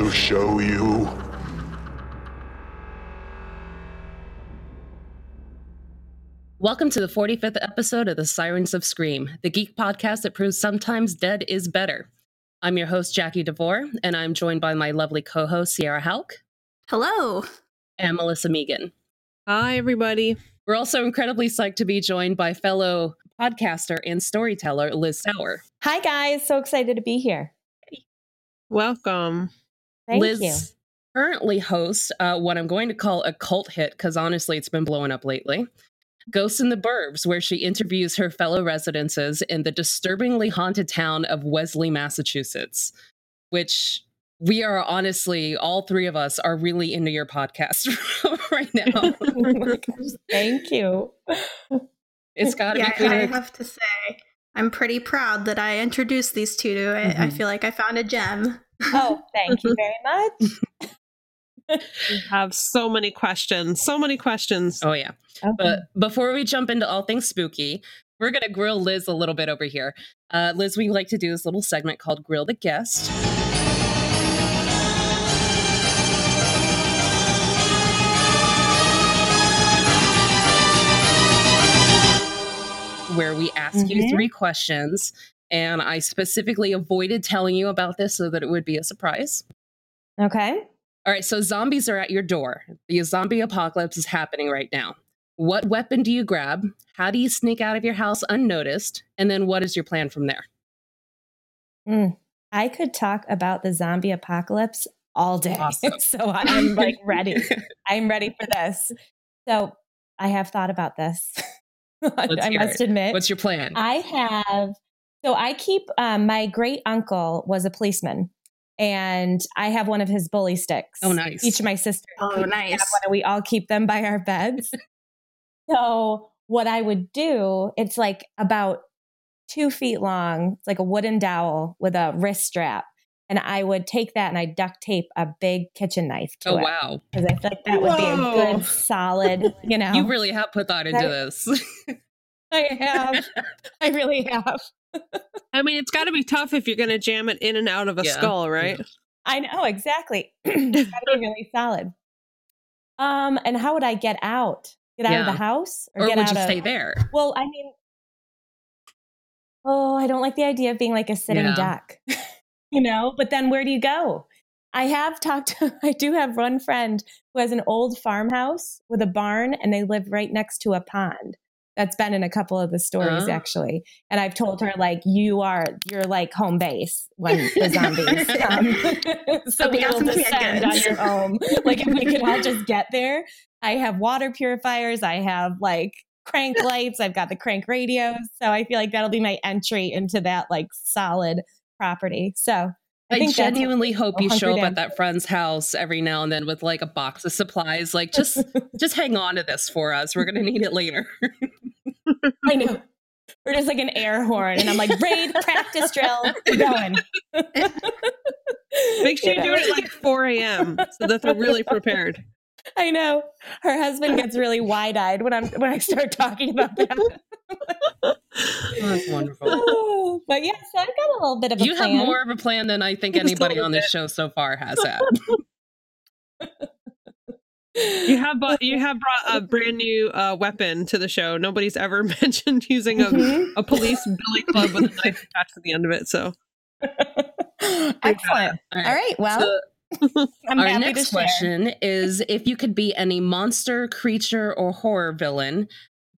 sights to show you. Welcome to the 45th episode of the Sirens of Scream, the geek podcast that proves sometimes dead is better. I'm your host, Jackie DeVore, and I'm joined by my lovely co host, Sierra Hauk. Hello. And Melissa Megan. Hi, everybody. We're also incredibly psyched to be joined by fellow podcaster and storyteller, Liz Sauer. Hi, guys. So excited to be here. Welcome. Thank Liz you. currently hosts uh, what I'm going to call a cult hit because honestly, it's been blowing up lately. Ghosts in the Burbs, where she interviews her fellow residents in the disturbingly haunted town of Wellesley, Massachusetts, which we are honestly, all three of us are really into your podcast right now. Oh Thank you. It's got to yeah, be I have to say, I'm pretty proud that I introduced these two to it. I Mhm. feel like I found a gem. Oh, thank you very much. We have so many questions. So many questions. Oh, yeah. Okay. But before we jump into all things spooky, we're going to grill Liz a little bit over here. Uh, Liz, we like to do this little segment called Grill the Guest. Where we ask you Mhm. three questions, and I specifically avoided telling you about this so that it would be a surprise. okay. All right, so zombies are at your door. The zombie apocalypse is happening right now. What weapon do you grab? How do you sneak out of your house unnoticed? And then what is your plan from there? Mm. I could talk about the zombie apocalypse all day. Awesome. so I'm like ready. I'm ready for this. So I have thought about this. I must it. admit. What's your plan? I have. So I keep. Um, my great uncle was a policeman, and I have one of his bully sticks. Oh, nice. Each of my sisters. Oh, have nice. one, and we all keep them by our beds. so what I would do, it's like about two feet long. It's like a wooden dowel with a wrist strap. And I would take that and I duct tape a big kitchen knife to oh, it wow. because I feel like that would be a good, solid, you know. You really have put thought into Right. this. I have. I really have. I mean, it's got to be tough if you're going to jam it in and out of a Yeah. skull, right? I know exactly. it's got to be really solid. Um, and how would I get out? Get out of the house, or get would out you of? stay there? Well, I mean, oh, I don't like the idea of being like a sitting Yeah. duck, you know. But then where do you go? I have talked. To, I do have one friend who has an old farmhouse with a barn, and they live right next to a pond. That's been in a couple of the stories Oh. actually, and I've told her like you are you're like home base when the zombies come. so we will descend on your home. Like if we could all just get there. I have water purifiers. I have like crank lights. I've got the crank radios. So I feel like that'll be my entry into that like solid property. So I, I, think that's- genuinely hope you show up at that friend's house every now and then with like a box of supplies. Like, just just hang on to this for us. We're gonna need it later. I know. Or just like an air horn, and I'm like, raid practice drill, we're going. Make sure you do it at like 4 a.m. so that they're really prepared. I know. Her husband gets really wide eyed when I'm when I start talking about that. Oh, that's wonderful. But yeah, so I've got a little bit of a You have more of a plan than I think anybody on this show so far has had. You have bought, you have brought a brand new uh, weapon to the show. Nobody's ever mentioned using a, Mhm. a police billy club with a knife attached to the end of it. So Excellent. All right. Well, So I'm our happy next to question is: If you could be any monster, creature, or horror villain,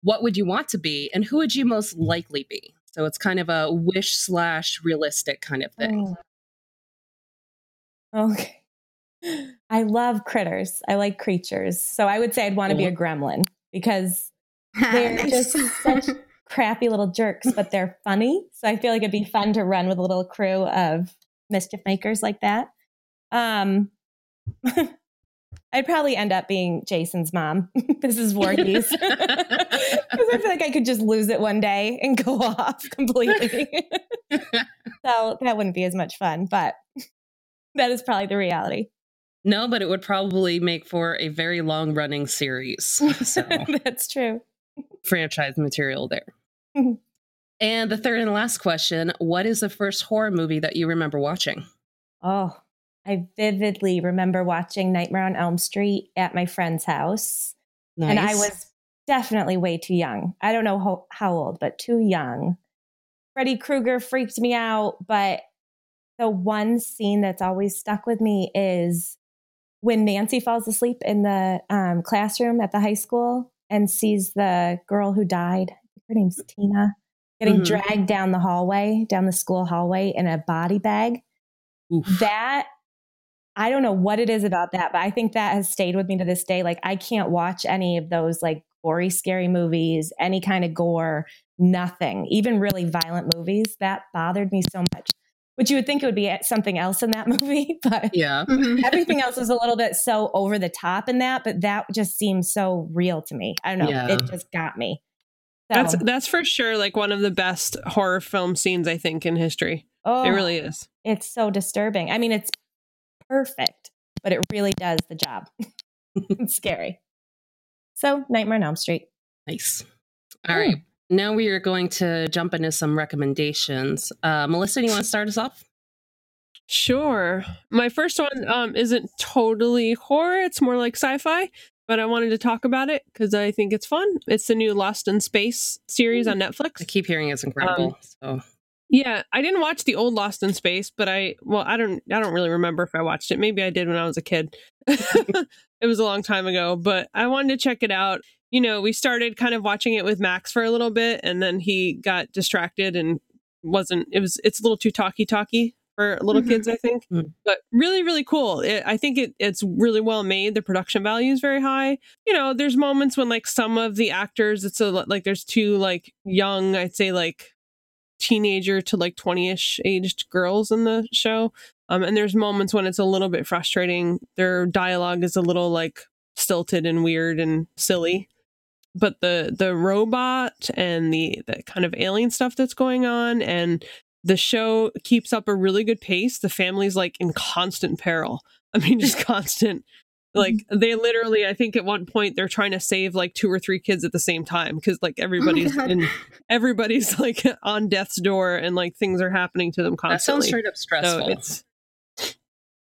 what would you want to be, and who would you most likely be? So it's kind of a wish slash realistic kind of thing. Oh. Okay. I love critters. I like creatures. So I would say I'd want to be a gremlin because they're Nice. just such crappy little jerks, but they're funny. So I feel like it'd be fun to run with a little crew of mischief makers like that. Um, I'd probably end up being Jason's mom. this is Voorhees. Because I feel like I could just lose it one day and go off completely. so that wouldn't be as much fun, but that is probably the reality. No, but it would probably make for a very long running series. So That's true. franchise material there. Mm-hmm. and the third and last question What is the first horror movie that you remember watching? Oh, I vividly remember watching Nightmare on Elm Street at my friend's house. And I was definitely way too young. I don't know how, how old, but too young. Freddy Krueger freaked me out, but the one scene that's always stuck with me is when Nancy falls asleep in the um, classroom at the high school and sees the girl who died. Her name's Tina, getting Mhm. dragged down the hallway, down the school hallway in a body bag. Oof. That I don't know what it is about that, but I think that has stayed with me to this day. Like I can't watch any of those like gory, scary movies, any kind of gore, nothing, even really violent movies. That bothered me so much. Which you would think it would be something else in that movie, but yeah. Mhm. everything else is a little bit so over the top in that, but that just seems so real to me. I don't know. Yeah. It just got me. So, That's that's for sure like one of the best horror film scenes I think in history. oh, It really is. it's so disturbing. I mean, it's perfect, but it really does the job. it's scary. So, Nightmare on Elm Street. Nice. All right. Now we are going to jump into some recommendations. Uh, Melissa, do you want to start us off? Sure. My first one um, isn't totally horror, it's more like sci fi, but I wanted to talk about it because I think it's fun. It's the new Lost in Space series on Netflix. I keep hearing it's incredible. so Yeah, I didn't watch the old Lost in Space, but I well, I don't I don't really remember if I watched it. Maybe I did when I was a kid. it was a long time ago, but I wanted to check it out. You know, we started kind of watching it with Max for a little bit and then he got distracted and wasn't it was it's a little too talky talky for little Mhm. kids, I think. Mhm. But really really cool. It, I think it it's really well made. The production value is very high. You know, there's moments when like some of the actors it's a like there's two like young, I'd say like teenager to like 20ish aged girls in the show. Um, and there's moments when it's a little bit frustrating. Their dialogue is a little like stilted and weird and silly. But the the robot and the the kind of alien stuff that's going on and the show keeps up a really good pace. The family's like in constant peril. I mean just constant like they literally i think at one point they're trying to save like two or three kids at the same time because like everybody's God. in everybody's like on death's door and like things are happening to them constantly. that sounds straight up stressful. so it's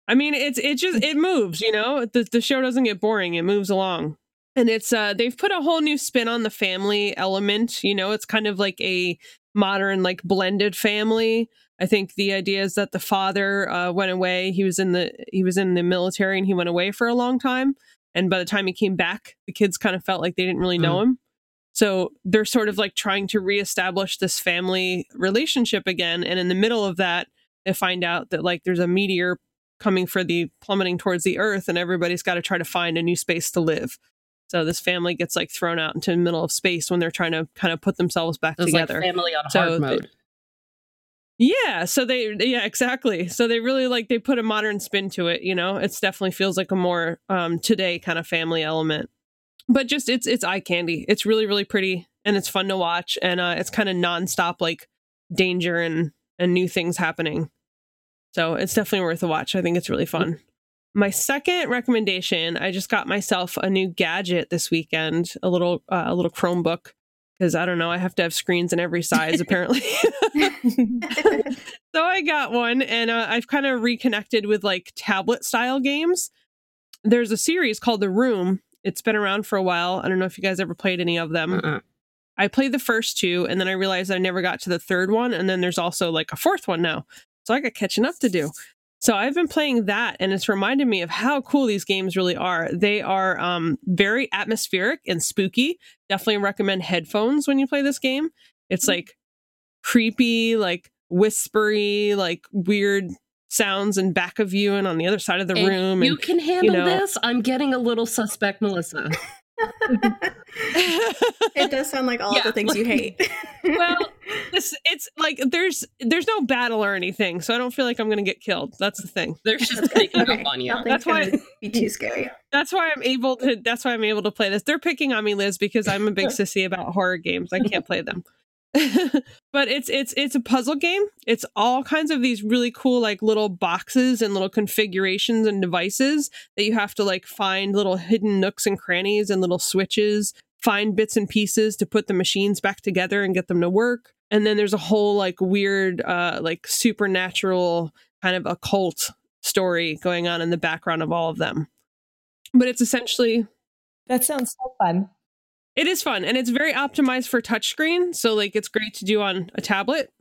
i mean it's it just it moves you know the, the show doesn't get boring it moves along and it's uh they've put a whole new spin on the family element you know it's kind of like a modern like blended family i think the idea is that the father uh, went away. He was in the he was in the military and he went away for a long time. And by the time he came back the kids kind of felt like they didn't really know him. So they're sort of like trying to reestablish this family relationship again. And in the middle of that they find out that like there's a meteor coming for the plummeting towards the earth and everybody's got to try to find a new space to live. So this family gets like thrown out into the middle of space when they're trying to kind of put themselves back It's like together. family on So hard they- mode. Yeah so they yeah exactly. So they really like they put a modern spin to it you know? It's definitely feels like a more um today kind of family element. But just it's it's eye candy. It's really really pretty and it's fun to watch and uh it's kind of nonstop like danger and and new things happening. So it's definitely worth a watch. I think it's really fun. My second recommendation i just got myself a new gadget this weekend a little uh, a little chromebook because i don't know i have to have screens in every size apparently so I got one, and uh, I've kind of reconnected with like tablet style games. There's a series called The Room. It's been around for a while. I don't know if you guys ever played any of them. Uh-uh. I played the first two, and then I realized I never got to the third one, and then there's also like a fourth one now. So I got catching up to do. So I've been playing that, and it's reminded me of how cool these games really are. They are um, very atmospheric and spooky. Definitely recommend headphones when you play this game. It's like creepy, like whispery, like weird sounds in back of you and on the other side of the And room. you And can handle know- this. I'm getting a little suspect, Melissa. It does sound like all Yeah, the things you hate. well, this it's like there's there's no battle or anything, so I don't feel like I'm gonna get killed. That's the thing. They're just picking Okay, up on you. That's why- be too scary. That's why I'm able to. That's why I'm able to play this. They're picking on me, Liz, because I'm a big sissy about horror games. I can't play them. but it's it's it's a puzzle game. It's all kinds of these really cool like little boxes and little configurations and devices that you have to like find little hidden nooks and crannies and little switches, find bits and pieces to put the machines back together and get them to work. And then there's a whole like weird uh like supernatural kind of occult story going on in the background of all of them. But it's essentially That sounds so fun. It is fun and it's very optimized for touchscreen, so like it's great to do on a tablet.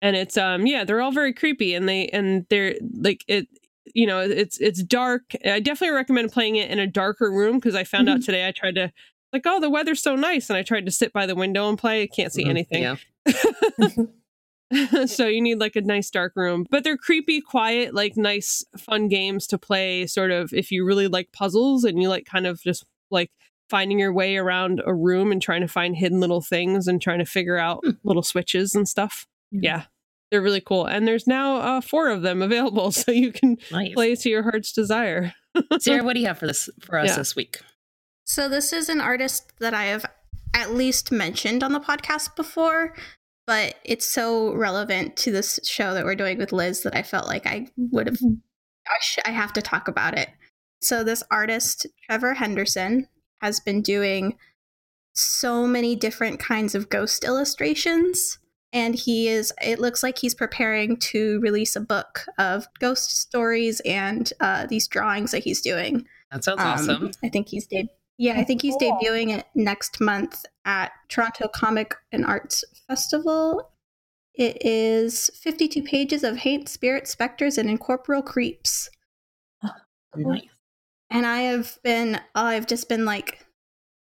And it's um yeah, they're all very creepy and they and they're like it you know, it's it's dark. I definitely recommend playing it in a darker room because I found out today I tried to like oh the weather's so nice and I tried to sit by the window and play. I can't see Mhm, anything. Yeah. so you need like a nice dark room but they're creepy quiet like nice fun games to play sort of if you really like puzzles and you like kind of just like finding your way around a room and trying to find hidden little things and trying to figure out Hmm. little switches and stuff Mhm. yeah they're really cool and there's now uh, four of them available so you can Nice. play to your heart's desire Sarah, what do you have for this for us Yeah. this week? So this is an artist that I have at least mentioned on the podcast before, but it's so relevant to this show that we're doing with Liz that I felt like I would have I, sh- I have to talk about it. So this artist Trevor Henderson has been doing so many different kinds of ghost illustrations and he is it looks like he's preparing to release a book of ghost stories and uh, these drawings that he's doing That sounds um, awesome. I think he's deb- yeah, I think he's Cool. debuting it next month at Toronto Comic and Arts Festival. It is 52 pages of hate, spirit, specters, and incorporeal creeps. Nice. And I have been, oh, I've just been like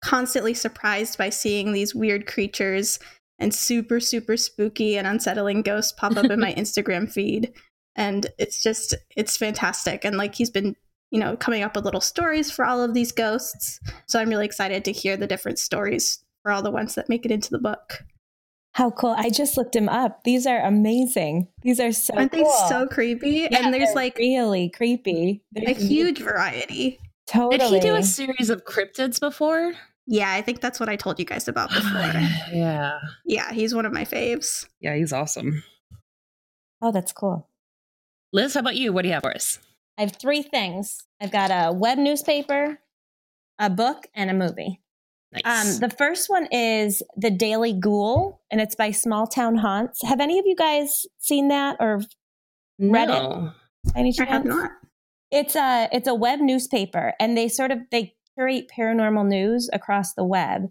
constantly surprised by seeing these weird creatures and super, super spooky and unsettling ghosts pop up in my Instagram feed. And it's just, it's fantastic. And like he's been, you know, coming up with little stories for all of these ghosts. So I'm really excited to hear the different stories for all the ones that make it into the book. How cool. I just looked him up. These are amazing. These are so Aren't they so creepy? Yeah, and there's like really creepy. a huge variety. totally. Did he do a series of cryptids before? Yeah, I think that's what I told you guys about before. yeah. yeah, he's one of my faves. Yeah, he's awesome. Oh, that's cool. Liz, how about you? What do you have for us? I have three things. I've got a web newspaper, a book, and a movie. Nice. Um, the first one is The Daily Ghoul, and it's by Small Town Haunts. Have any of you guys seen that or read it? no. by any I have not. It's a it's a web newspaper, and they sort of they curate paranormal news across the web.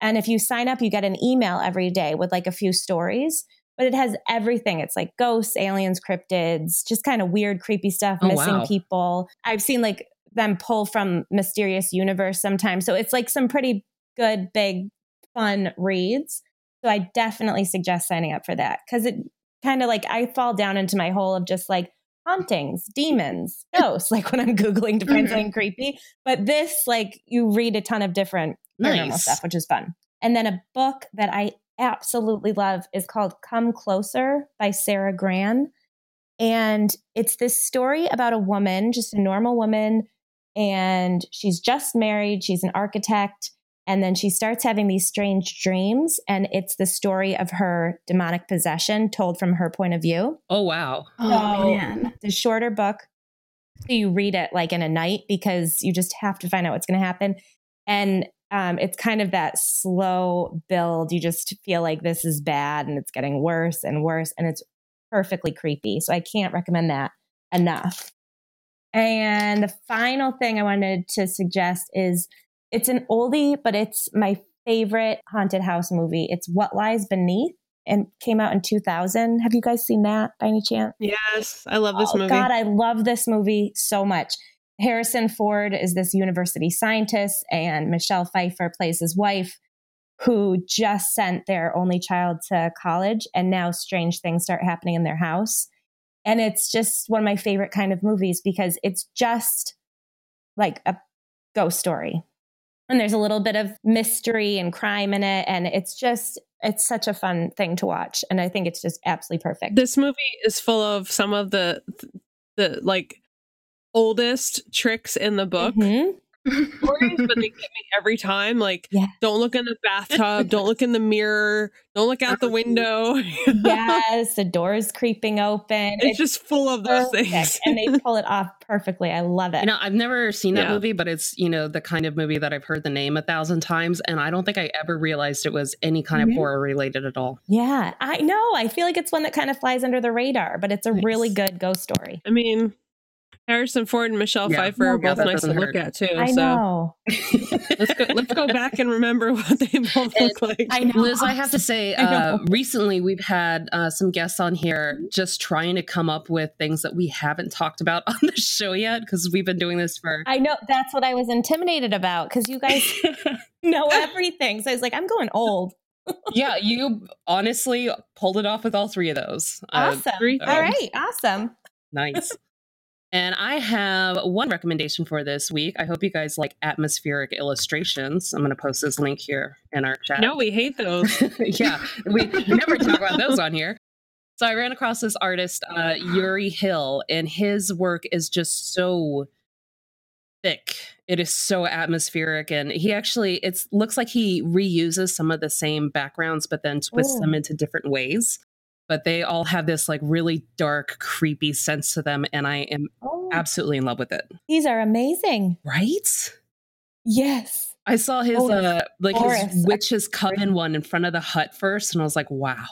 And if you sign up, you get an email every day with like a few stories. But it has everything. It's like ghosts, aliens, cryptids, just kind of weird, creepy stuff, Oh, missing wow. people. I've seen like them pull from Mysterious Universe sometimes. So it's like some pretty good, big, fun reads. So I definitely suggest signing up for that because it kind of like I fall down into my hole of just like hauntings, demons, ghosts, like when I'm Googling to find Mhm. something creepy. But this, like, you read a ton of different paranormal Nice. stuff, which is fun. And then a book that I absolutely love is called Come Closer by Sara Gran. And it's this story about a woman, just a normal woman, and she's just married, she's an architect. And then she starts having these strange dreams, and it's the story of her demonic possession told from her point of view. Oh wow. Oh man. It's a shorter book, you read it like in a night because you just have to find out what's going to happen. And um, it's kind of that slow build. You just feel like this is bad and it's getting worse and worse. And it's perfectly creepy. So I can't recommend that enough. And the final thing I wanted to suggest is it's an oldie, but it's my favorite haunted house movie. It's What Lies Beneath and came out in 2000. Have you guys seen that by any chance? yes i love this oh, movie God, I love this movie so much. Harrison Ford is this university scientist, and Michelle Pfeiffer plays his wife, who just sent their only child to college, and now strange things start happening in their house. And it's just one of my favorite kind of movies because it's just like a ghost story. And there's a little bit of mystery and crime in it. And it's just, it's such a fun thing to watch. And I think it's just absolutely perfect. this movie is full of some of the the like oldest tricks in the book Mhm. Stories, but they get me every time. Like, Yeah. don't look in the bathtub, don't look in the mirror, don't look out the window. yes, the doors creeping open. it's, just full of those perfect, things. and they pull it off perfectly. I love it. You know, I've never seen that Yeah. movie, but it's, you know, the kind of movie that I've heard the name a thousand times. And I don't think I ever realized it was any kind of Mhm. horror related at all. yeah, I know. I feel like it's one that kind of flies under the radar, but it's a really good ghost story. I mean, Harrison Ford and Michelle Yeah. Pfeiffer are both that nice to doesn't look at too. I so know. let's go let's go back and remember what they both look like. I know. Liz, I have to say, uh, recently we've had uh, some guests on here just trying to come up with things that we haven't talked about on the show yet because we've been doing this for. I know that's what I was intimidated about because you guys know everything. So I was like, I'm going old. yeah, you honestly pulled it off with all three of those. Uh, Awesome. three All right. Awesome. nice. And I have one recommendation for this week. I hope you guys like atmospheric illustrations. I'm going to post this link here in our chat. no, we hate those. yeah, we never talk about those on here. So I ran across this artist, uh, Yuri Hill, and his work is just so thick. It is so atmospheric, and he actually it looks like he reuses some of the same backgrounds, but then twists Oh. them into different ways. But they all have this like really dark, creepy sense to them, and I am Oh, absolutely in love with it. these are amazing. Right? Yes. I saw his Oh, uh like his witch's coven one in front of the hut first, and I was like, wow,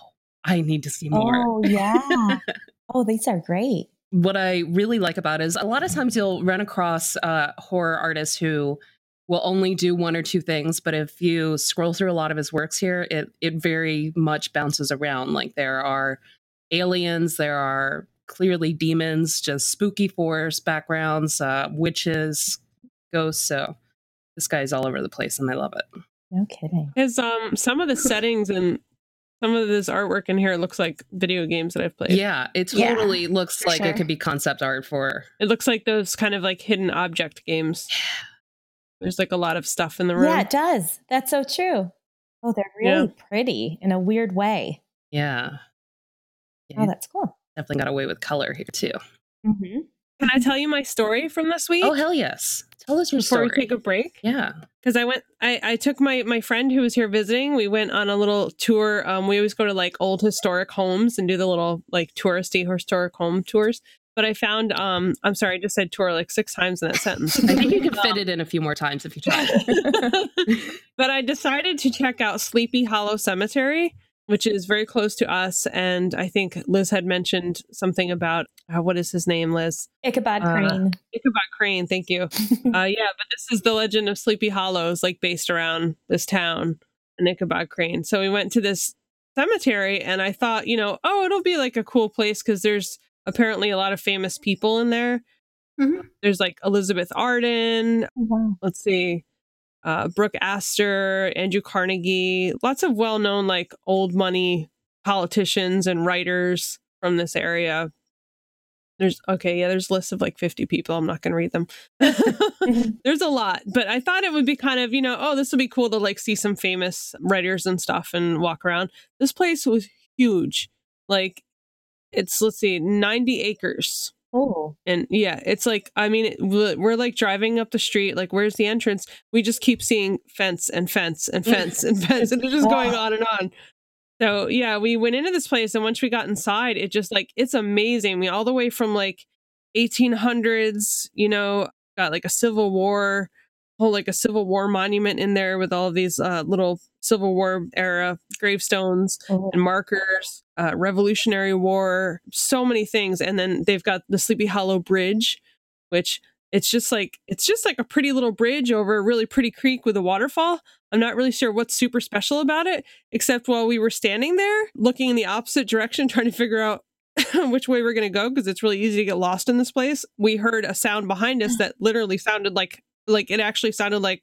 I need to see more. Oh, yeah. oh, these are great. What I really like about it is a lot of times you'll run across uh horror artists who will only do one or two things, but if you scroll through a lot of his works here, it it very much bounces around. Like there are aliens, there are clearly demons, just spooky forest backgrounds, uh witches, ghosts, so this guy's all over the place and I love it. No kidding. His um some of the settings and some of this artwork in here looks like video games that I've played. Yeah, it Yeah, totally looks like sure. it could be concept art for. It looks like those kind of like hidden object games. There's like a lot of stuff in the room. Yeah, it does. That's so true. Oh, they're really pretty in a weird way. Yeah, yeah Oh, that's cool. definitely got away with color here too. Mm-hmm. Can I tell you my story from this week? Oh hell yes! Tell us your Before story. we take a break? yeah, because I went, I, I took my my friend who was here visiting. We went on a little tour. Um, we always go to like old historic homes and do the little like touristy historic home tours. But I found, um, I'm sorry, I just said tour like six times in that sentence. I think you could fit it in a few more times if you try. but I decided to check out Sleepy Hollow Cemetery, which is very close to us. And I think Liz had mentioned something about uh, what is his name, Liz? Ichabod Uh, Crane. Ichabod Crane. Thank you. Uh, yeah, but this is the legend of Sleepy Hollows, like based around this town and Ichabod Crane. So we went to this cemetery, and I thought, you know, oh, it'll be like a cool place because there's apparently a lot of famous people in there. Mhm. There's like Elizabeth Arden. Oh, wow. Let's see. Uh, Brooke Astor, Andrew Carnegie, lots of well known, like old money politicians and writers from this area. There's okay, yeah, there's lists of like 50 people. I'm not going to read them. there's a lot, but I thought it would be kind of, you know, oh, this would be cool to like see some famous writers and stuff and walk around. This place was huge. Like, it's, let's see, 90 acres. Oh, And yeah, it's like, I mean, it, we're we're, like driving up the street, like, where's the entrance? We just keep seeing fence and fence and mm. fence and fence, and it's just going on and on. So yeah, we went into this place, and once we got inside, it just like, it's amazing. We all the way from like 1800s, you know, got like a Civil War, whole like a Civil War monument in there with all of these uh, little Civil War era gravestones oh. and markers, uh, Revolutionary War, so many things. And then they've got the Sleepy Hollow Bridge, which it's just like it's just like a pretty little bridge over a really pretty creek with a waterfall. I'm not really sure what's super special about it, except while we were standing there looking in the opposite direction, trying to figure out which way we're going to go because it's really easy to get lost in this place. We heard a sound behind us that literally sounded like like it actually sounded like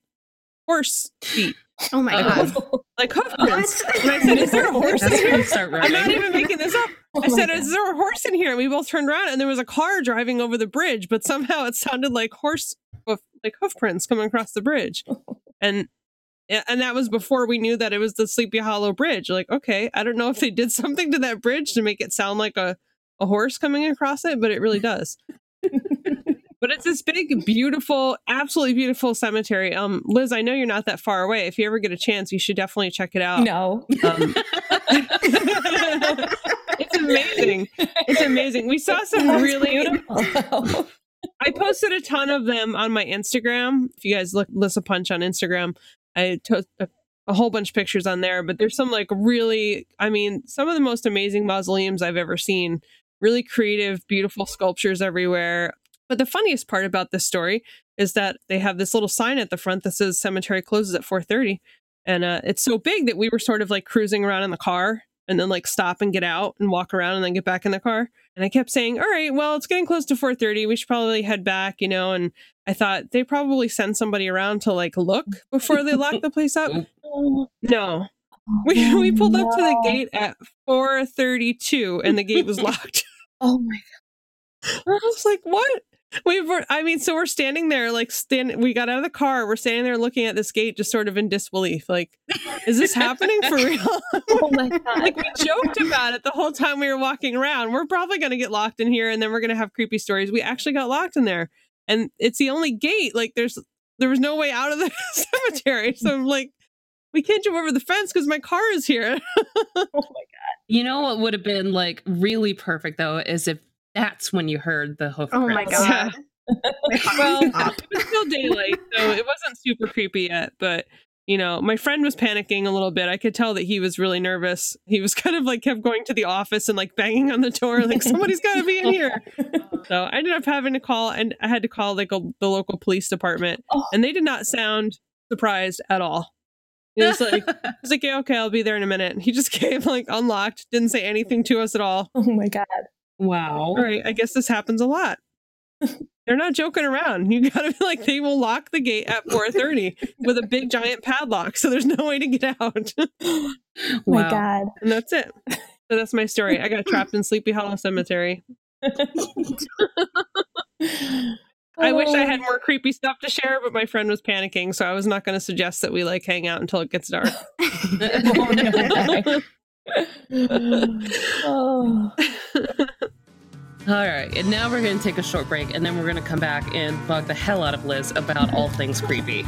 horse feet, Oh my god. like hoof prints. And I said, "Is there a horse in here?" when you start I'm not even making this up. Oh I said, God. "Is there a horse in here?" And we both turned around, and there was a car driving over the bridge, but somehow it sounded like horse, hoof, like hoof prints coming across the bridge, and and that was before we knew that it was the Sleepy Hollow Bridge. Like, okay, I don't know if they did something to that bridge to make it sound like a a horse coming across it, but it really does. But it's this big, beautiful, absolutely beautiful cemetery. Um, Liz, I know you're not that far away. If you ever get a chance, you should definitely check it out. No. Um, it's amazing. It's amazing. We saw some That's really. beautiful. I posted a ton of them on my Instagram. If you guys look Lissa Punch on Instagram, I took a, a whole bunch of pictures on there. But there's some like really, I mean, some of the most amazing mausoleums I've ever seen. Really creative, beautiful sculptures everywhere. But the funniest part about this story is that they have this little sign at the front that says cemetery closes at 4:30, and uh, it's so big that we were sort of like cruising around in the car and then like stop and get out and walk around and then get back in the car. And I kept saying, "All right, well, it's getting close to 4:30. We should probably head back," you know. And I thought they probably send somebody around to like look before they lock the place up. No, we we pulled up to the gate at 4:32 and the gate was locked. Oh my god I was like, "What?" We were, I mean, so we're standing there, like, stand. We got out of the car. We're standing there looking at this gate, just sort of in disbelief. Like, is this happening for real? Oh my god. like, we joked about it the whole time we were walking around. We're probably going to get locked in here, and then we're going to have creepy stories. We actually got locked in there, and it's the only gate. Like, there's there was no way out of the cemetery. So I'm like, we can't jump over the fence because my car is here. oh my god You know what would have been like really perfect though is if that's when you heard the hoof Oh my god. well, it was still daylight, so it wasn't super creepy yet. But you know, my friend was panicking a little bit. I could tell that he was really nervous. He was kind of like kept going to the office and like banging on the door, like somebody's got to be in here. So I ended up having to call, and I had to call like a, the local police department, Oh. and they did not sound surprised at all. He was like, he was like, yeah, okay, I'll be there in a minute. And he just came like unlocked, didn't say anything to us at all. Oh my god. Wow. All right, I guess this happens a lot. They're not joking around. You gotta be like, they will lock the gate at 4:30 with a big giant padlock, so there's no way to get out. Oh Wow. my god. and that's it. So that's my story. I got trapped in Sleepy Hollow Cemetery. I wish I had more creepy stuff to share, but my friend was panicking, so I was not going to suggest that we like hang out until it gets dark. oh. Oh. All right, and now we're going to take a short break, and then we're going to come back and bug the hell out of Liz about all things creepy.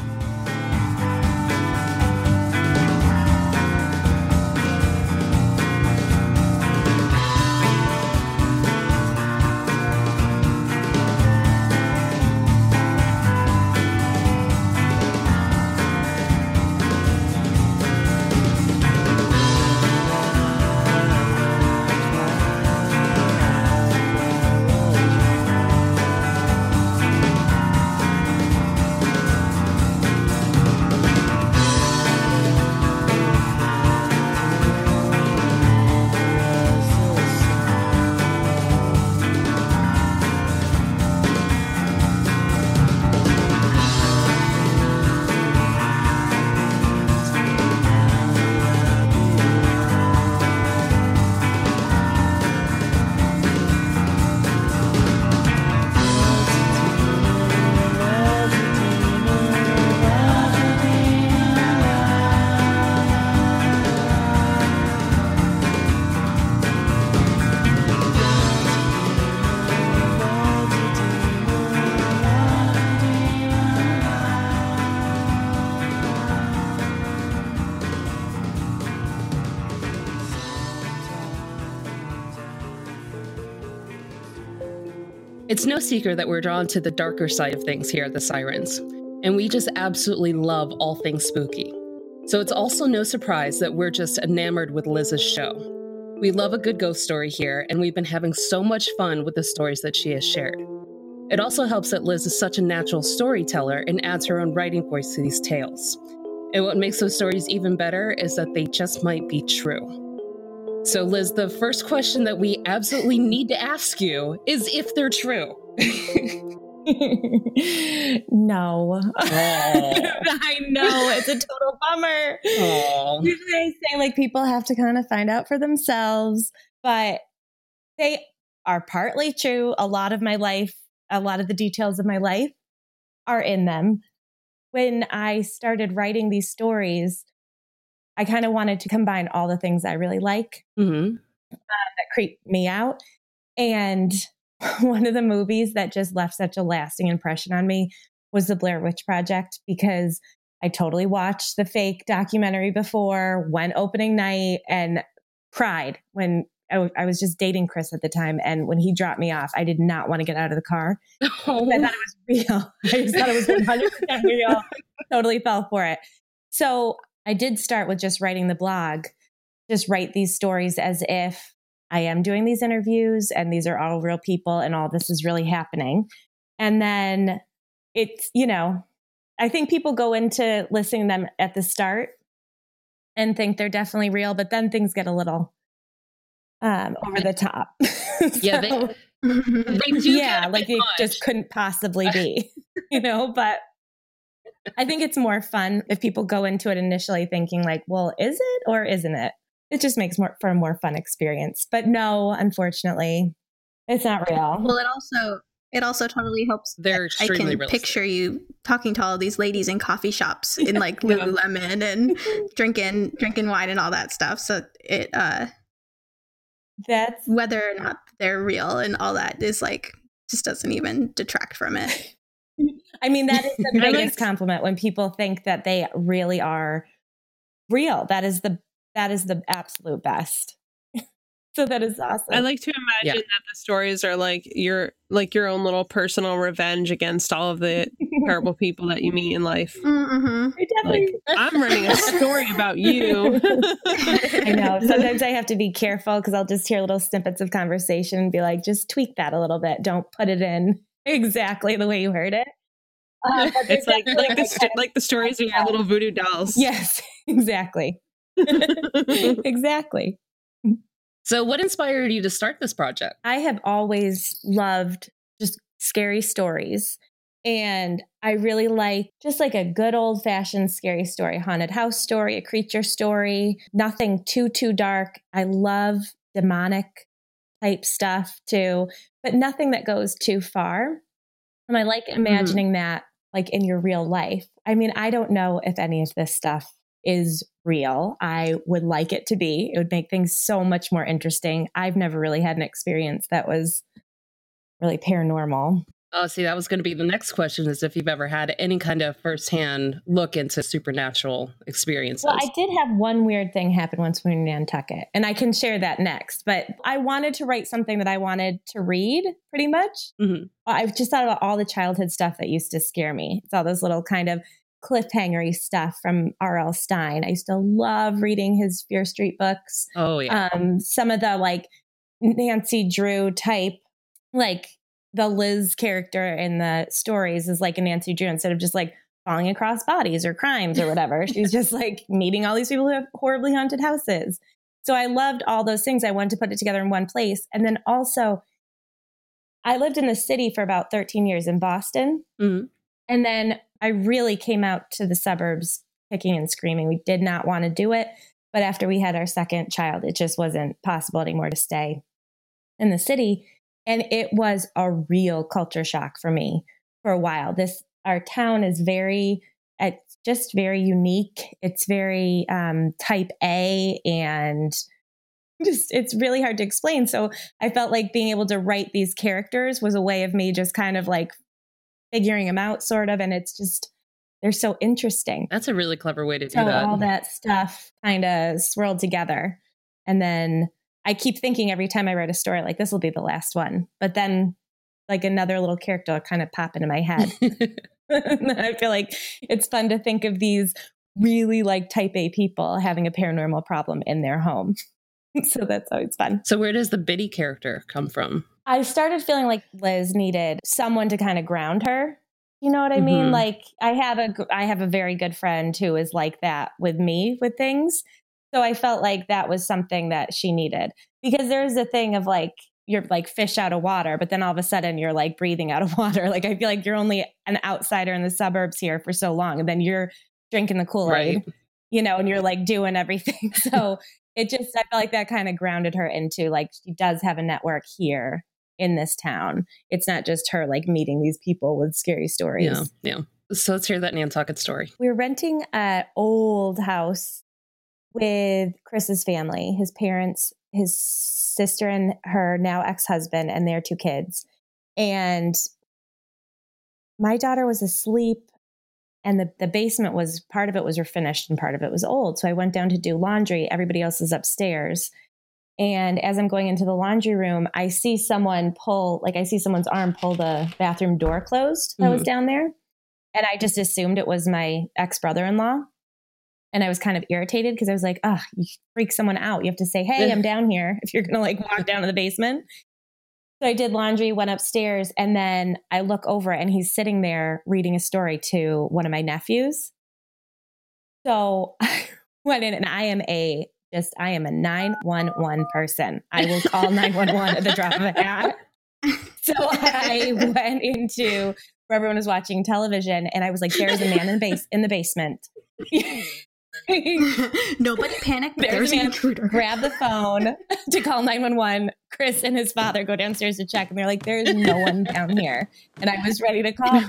It's no secret that we're drawn to the darker side of things here at the Sirens, and we just absolutely love all things spooky. So it's also no surprise that we're just enamored with Liz's show. We love a good ghost story here, and we've been having so much fun with the stories that she has shared. It also helps that Liz is such a natural storyteller and adds her own writing voice to these tales. And what makes those stories even better is that they just might be true. So, Liz, the first question that we absolutely need to ask you is if they're true. no. I know. It's a total bummer. Aw. Usually I say like people have to kind of find out for themselves, but they are partly true. A lot of my life, a lot of the details of my life are in them. When I started writing these stories, I kind of wanted to combine all the things I really like Mhm. that creep me out. And one of the movies that just left such a lasting impression on me was the Blair Witch Project because I totally watched the fake documentary before, went opening night, and cried when I, w- I was just dating Chris at the time. And when he dropped me off, I did not want to get out of the car. I thought it was real. I just thought it was 100% real. totally fell for it. So I did start with just writing the blog, just write these stories as if I am doing these interviews and these are all real people and all this is really happening. And then it's, you know, I think people go into listening to them at the start and think they're definitely real, but then things get a little um, over the top. Yeah, they, So, they do yeah, like it just couldn't possibly be, you know, but I think it's more fun if people go into it initially thinking like, well, is it or isn't it? It just makes more for a more fun experience. But no, unfortunately, it's not real. Well, it also it also totally helps. They're I can realistic. picture you talking to all these ladies in coffee shops in like Yeah. Lululemon and drinking drinking wine and all that stuff. So it uh That's whether or not they're real and all that is like just doesn't even detract from it. I mean, that is the biggest compliment when people think that they really are real. That is the that is the absolute best. so that is awesome. I like to imagine that the stories are like your like your own little personal revenge against all of the terrible people that you meet in life. Mm-hmm. I definitely- I'm writing a story about you. I know. Sometimes I have to be careful because I'll just hear little snippets of conversation and be like, just tweak that a little bit. Don't put it in exactly the way you heard it. Uh, It's like like the st- like the stories of your little voodoo dolls. Yes, exactly. exactly. So, what inspired you to start this project? I have always loved just scary stories. And I really like just like a good old fashioned scary story, haunted house story, a creature story, nothing too, too dark. I love demonic type stuff too, but nothing that goes too far. And I like imagining that like in your real life. I mean, I don't know if any of this stuff is real. I would like it to be. It would make things so much more interesting. I've never really had an experience that was really paranormal. Oh, see, that was going to be the next question: is if you've ever had any kind of firsthand look into supernatural experiences. Well, I did have one weird thing happen once when we were in Nantucket, and I can share that next. But I wanted to write something that I wanted to read pretty much. Mhm. I've just thought about all the childhood stuff that used to scare me. It's all those little kind of cliffhangery stuff from R.L. Stine. I used to love reading his Fear Street books. oh yeah, um some of the like Nancy Drew type like the Liz character in the stories is like a Nancy Drew instead of just like falling across bodies or crimes or whatever. She's just like meeting all these people who have horribly haunted houses. So I loved all those things. I wanted to put it together in one place. And then also I lived in the city for about 13 years in Boston. Mhm. And then I really came out to the suburbs kicking and screaming. We did not want to do it. But after we had our second child, it just wasn't possible anymore to stay in the city. And it was a real culture shock for me for a while. This, our town is very, it's just very unique. It's very um, type A and just, it's really hard to explain. So I felt like being able to write these characters was a way of me just kind of like figuring them out, sort of. And it's just, they're so interesting. that's a really clever way to do that. all that stuff kind of swirled together. And then I keep thinking every time I write a story, like this will be the last one. But then like another little character will kind of pop into my head. I feel like it's fun to think of these really like type A people having a paranormal problem in their home. so that's always fun. so, where does the Biddy character come from? I started feeling like Liz needed someone to kind of ground her. You know what I mean? Mhm. Like I have a I have a very good friend who is like that with me with things. So I felt like that was something that she needed because there's a thing of like you're like fish out of water, but then all of a sudden you're like breathing out of water. Like I feel like you're only an outsider in the suburbs here for so long, and then you're drinking the Kool Aid, Right. you know, and you're like doing everything. So it just I felt like that kind of grounded her into like she does have a network here in this town. It's not just her like meeting these people with scary stories. Yeah, yeah. So let's hear that Nantucket story. We were renting an old house with Chris's family, his parents, his sister, and her now ex husband, and their two kids. And my daughter was asleep, and the, the basement was part of it was refinished and part of it was old. So I went down to do laundry. Everybody else is upstairs. And as I'm going into the laundry room, I see someone pull, like, I see someone's arm pull the bathroom door closed that was Mhm. down there. And I just assumed it was my ex brother in law. And I was kind of irritated because I was like, oh, you freak someone out. You have to say, hey, I'm down here if you're going to like walk down to the basement. So I did laundry, went upstairs, and then I look over and he's sitting there reading a story to one of my nephews. So I went in and I am a just I am a 911 person. I will call 911 at the drop of a hat. So I went into where everyone was watching television and I was like, there's a man in the base in the basement. Nobody panic, but There's there's a an intruder. grab the phone to call 911. Chris and his father go downstairs to check, and they're like, there's no one down here. And I was ready to call.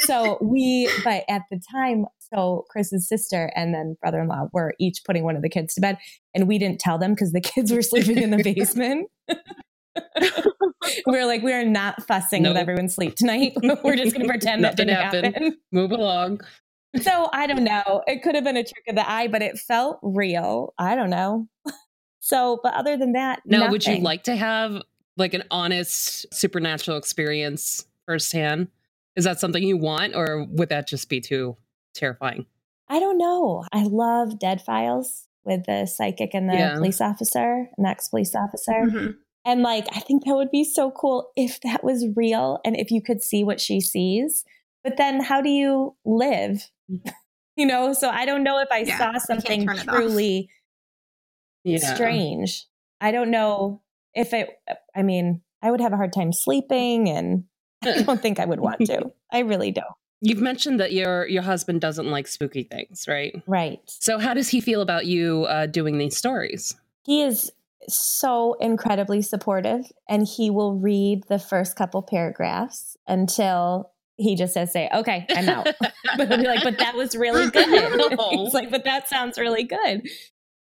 So we, but at the time, so Chris's sister and then brother in law were each putting one of the kids to bed, and we didn't tell them because the kids were sleeping in the basement. we were like, we are not fussing with Nope. everyone's sleep tonight. we're just going to pretend that didn't happened. happen. Move along. So I don't know. It could have been a trick of the eye, but it felt real. I don't know. So, but other than that, Now, would you like to have like an honest supernatural experience firsthand? Is that something you want, or would that just be too terrifying? I don't know. I love Dead Files with the psychic and the Yeah. police officer, an ex police officer. Mhm. And like, I think that would be so cool if that was real and if you could see what she sees. But then how do you live? you know, so I don't know if I Yeah, saw something turn it off. truly Yeah. strange. I don't know if it, I mean, I would have a hard time sleeping and I don't think I would want to. I really don't. You've mentioned that your your husband doesn't like spooky things, right? Right. So, how does he feel about you uh, doing these stories? He is so incredibly supportive and he will read the first couple paragraphs until he just says, say, okay, I'm out. but he'll be like, but that was really good. He's like, but that sounds really good.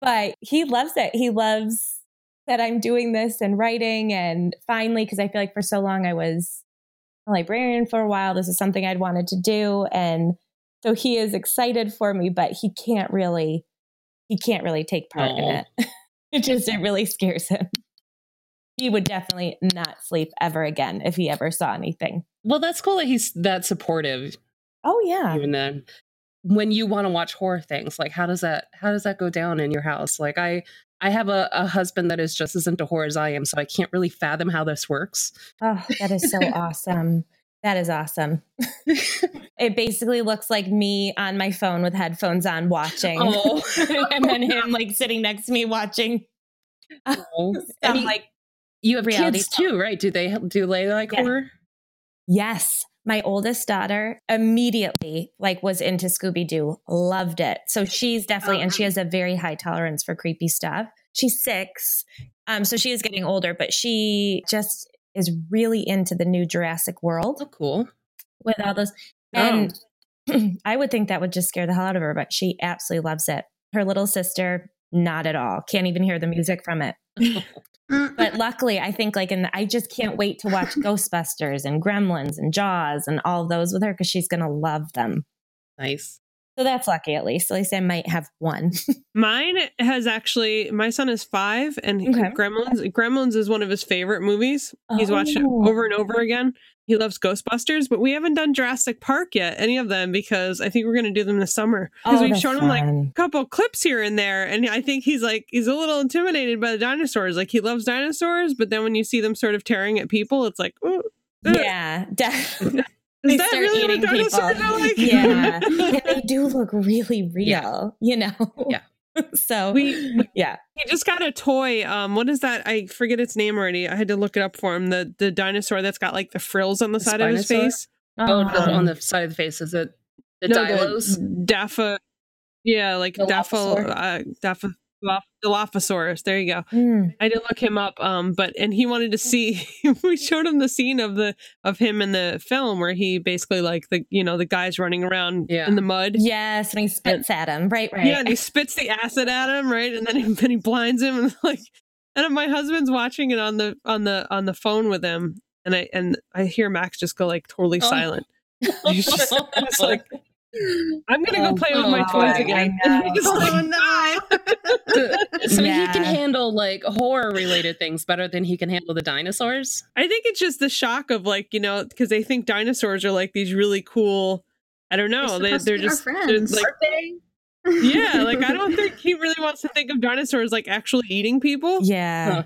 But he loves it. He loves that I'm doing this and writing. And finally, because I feel like for so long I was a librarian for a while, this is something I'd wanted to do. And so he is excited for me, but he can't really, he can't really take part in it. it just, it really scares him. He would definitely not sleep ever again if he ever saw anything. Well, that's cool that he's that supportive. Oh, yeah. Even then, when you want to watch horror things, like how does that how does that go down in your house? Like I I have a, a husband that is just as into horror as I am, so I can't really fathom how this works. Oh, that is so awesome. That is awesome. it basically looks like me on my phone with headphones on watching. Oh. and then him like sitting next to me watching Oh. some you- like you have reality kids too, right? Do they do they like Yeah. horror? yes. My oldest daughter immediately like was into Scooby Doo, loved it. So she's definitely, Oh, and she has a very high tolerance for creepy stuff. She's six, um, so she is getting older, but she just is really into the new Jurassic World. Oh, cool. with all those. And I would think that would just scare the hell out of her, but she absolutely loves it. Her little sister, not at all. Can't even hear the music from it. But luckily, I think like, and I just can't wait to watch Ghostbusters and Gremlins and Jaws and all those with her because she's going to love them. Nice. So that's lucky at least. At least I might have one. Mine has actually. My son is five, and Okay. Gremlins. Gremlins is one of his favorite movies. He's watched it Oh. over and over again. He loves Ghostbusters, but we haven't done Jurassic Park yet, any of them, because I think we're going to do them this summer. Because Oh, we've shown him like a couple clips here and there, and I think he's like he's a little intimidated by the dinosaurs. Like he loves dinosaurs, but then when you see them sort of tearing at people, it's like, oh, Yeah, definitely. is They that start really eating what dinosaurs people. are like? Yeah. and they do look really real, Yeah. you know? Yeah. so, We- yeah. He just got a toy. Um, what is that? I forget its name already. I had to look it up for him. The the dinosaur that's got like the frills on the, The side of his face. Oh, the- Um, on the side of the face is it the No, Dilos? Dapha. Yeah, like Dapha. Dilophosaur? Uh, Dapha. Dilophosaurus. There you go. mm, I did look him up. Um, but and he wanted to see. we showed him the scene of the of him in the film where he basically like the you know the guys running around Yeah. in the mud. yes, and he spits at him. Right, right. Yeah, and he spits the acid at him, right? And then he, then he blinds him, and like, and my husband's watching it on the on the on the phone with him, and I and I hear Max just go like totally Oh. silent. He's just it's like, I'm gonna go oh play with my Oh, toys again. I know. He's like, Oh, no. so he can handle like horror related things better than he can handle the dinosaurs. I think it's just the shock of like you know because they think dinosaurs are like these really cool. I don't know. They, supposed they're to be just they're friends. like yeah. Like I don't think he really wants to think of dinosaurs like actually eating people. Yeah.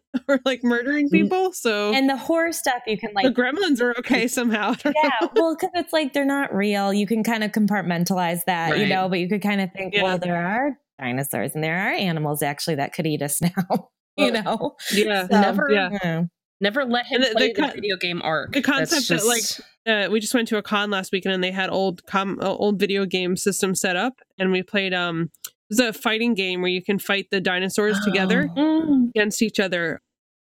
or like murdering people. So And the horror stuff you can like the gremlins are okay somehow. Yeah, know. well, because it's like they're not real. You can kind of compartmentalize that, you know, but you could kind of think, Yeah. well, there are dinosaurs and there are animals actually that could eat us now, you know? Yeah. So, Never- Yeah. Never let him And the- the play the, con- video game arc. the That's concept that, like, uh, we just went to a con last weekend and they had old com uh, old video game system set up and we played um it was a fighting game where you can fight the dinosaurs together Oh. Mm. against each other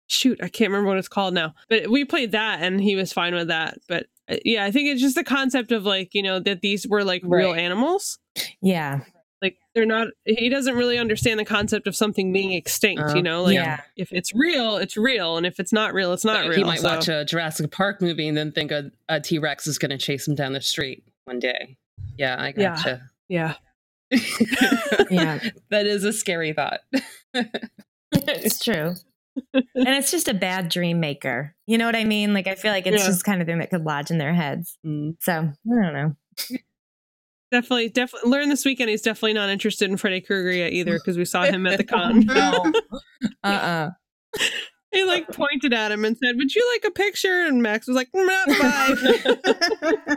shoot i can't remember what it's called now but we played that and he was fine with that but uh, yeah i think it's just the concept of like you know that these were like real animals Yeah. like they're not he doesn't really understand the concept of something being extinct Uh, you know like yeah. if it's real it's real and if it's not real it's not real he might so- watch a Jurassic Park movie and then think a, a T Rex is going to chase him down the street one day. Yeah, I gotcha. yeah Yeah. that is a scary thought. it's true. and it's just a bad dream maker. You know what I mean? Like, I feel like it's Yeah. just kind of thing that could lodge in their heads. Mm. So, I don't know. Definitely, definitely learn this weekend. He's definitely not interested in Freddy Krueger yet either because we saw him at the con. No. Uh-uh. he like pointed at him and said, "Would you like a picture?" And Max was like, "Nah, "Bye."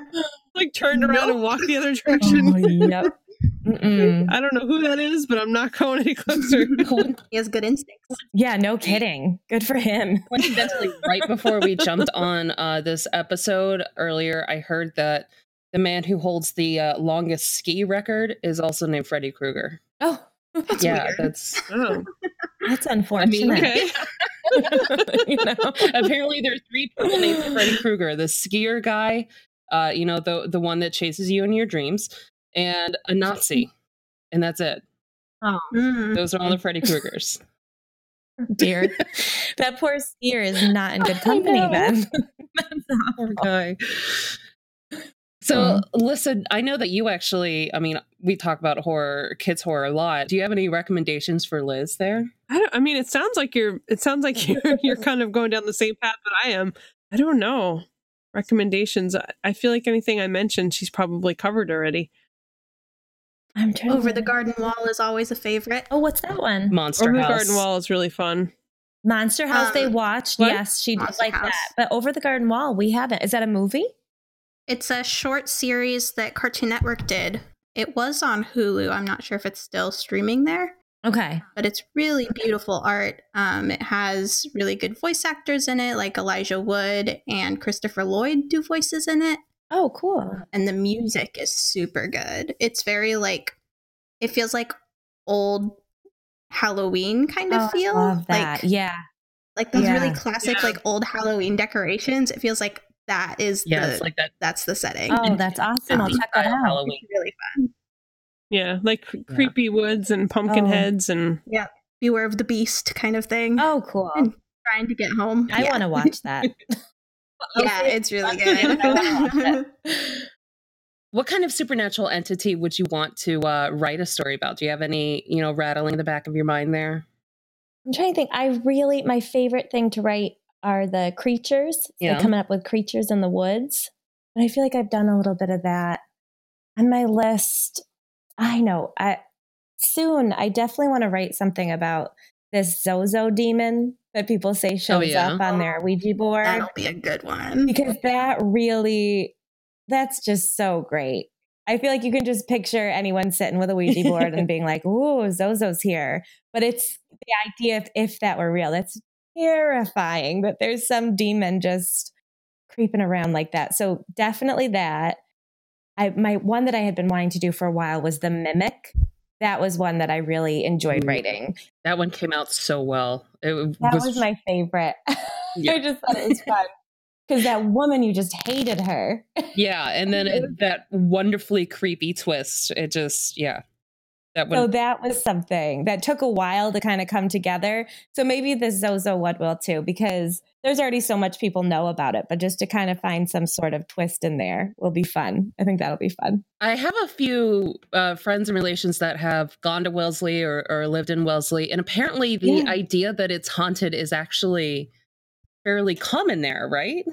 like turned around and walked the other direction. Oh, yep. Mm-mm. I don't know who that is, but I'm not going any closer. he has good instincts. Yeah, no kidding. Good for him. Coincidentally, right before we jumped on uh, this episode earlier, I heard that the man who holds the uh, longest ski record is also named Freddy Krueger. Oh, That's yeah, weird. that's oh, that's I mean, unfortunate. okay. you know? apparently there are three people named Freddy Krueger: the skier guy, uh, you know, the the one that chases you in your dreams, and a Nazi, and that's it. Mm. Those are all the Freddy Kruegers. Dear. that poor steer is not in good company know. then. Poor guy. So, Oh. listen, I know that you actually, I mean, we talk about horror, kids horror a lot. Do you have any recommendations for Liz there? I, don't, I mean, it sounds like you're. It sounds like you're. You're kind of going down the same path that I am. I don't know. Recommendations. I, I feel like anything I mentioned, she's probably covered already. I'm trying to Over the garden wall is always a favorite. Oh, what's that one? Monster Over the House. garden wall is really fun. Monster House they Um, watched. what? Yes, she did like House. that. But Over the Garden Wall, we haven't. Is that a movie? It's a short series that Cartoon Network did. It was on Hulu. I'm not sure if it's still streaming there, Okay. but it's really beautiful art. Um, it has really good voice actors in it, like Elijah Wood and Christopher Lloyd do voices in it. Oh, cool. Uh, and the music is super good. It's very like it feels like old Halloween kind of Oh, I feel. love that. Like yeah. like those Yeah. really classic Yeah. like old Halloween decorations. It feels like that is Yeah, the it's like that. that's the setting. Oh, that's awesome. I'll check that out. Halloween. It's really fun. Yeah, like cr- creepy woods and pumpkin Oh. heads and Yeah. Beware of the beast kind of thing. Oh, cool. And trying to get home. I yeah. want to watch that. Yeah, it's really good. What kind of supernatural entity would you want to uh, write a story about? Do you have any, you know, rattling in the back of your mind there? I'm trying to think. I really, my favorite thing to write are the creatures. So Yeah. coming up with creatures in the woods. But I feel like I've done a little bit of that on my list. I know. I soon. I definitely want to write something about this Zozo demon that people say oh, shows yeah? up on their Ouija board That'll be a good one. because that really, that's just so great. I feel like you can just picture anyone sitting with a Ouija board and being like, "Ooh, Zozo's here." But it's the idea if, if that were real, that's terrifying that there's some demon just creeping around like that. So definitely that. I my one that I had been wanting to do for a while was the mimic. That was one that I really enjoyed mm. writing. That one came out so well. It That was, my favorite. Yeah. I just thought it was fun. Because that woman, you just hated her. yeah, and then it, that wonderfully creepy twist. It just, yeah, that one. So that was something that took a while to kind of come together. So maybe the Zozo one will too, because there's already so much people know about it. But just to kind of find some sort of twist in there will be fun. I think that'll be fun. I have a few uh, friends and relations that have gone to Wellesley or, or lived in Wellesley, and apparently the Yeah. idea that it's haunted is actually fairly common there, right?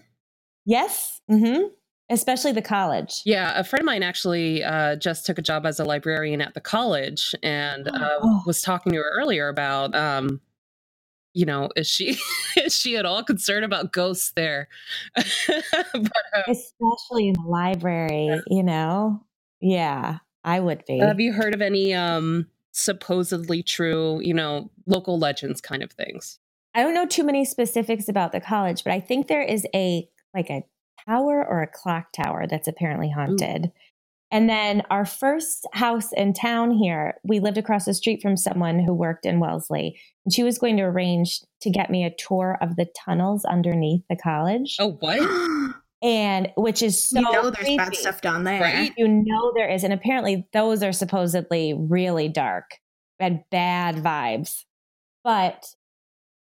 Yes. Mm-hmm. Especially the college. Yeah, a friend of mine actually uh, just took a job as a librarian at the college and uh, Oh. was talking to her earlier about um, you know, is she is she at all concerned about ghosts there? but, uh, Especially in the library, you know? Yeah, I would be. have you heard of any um supposedly true, you know, local legends kind of things? I don't know too many specifics about the college, but I think there is a like a tower or a clock tower that's apparently haunted. And then our first house in town here, we lived across the street from someone who worked in Wellesley. And she was going to arrange to get me a tour of the tunnels underneath the college. Oh, what? And which is so you know there's creepy. bad stuff down there. Right? You know there is. And apparently those are supposedly really dark and bad vibes. But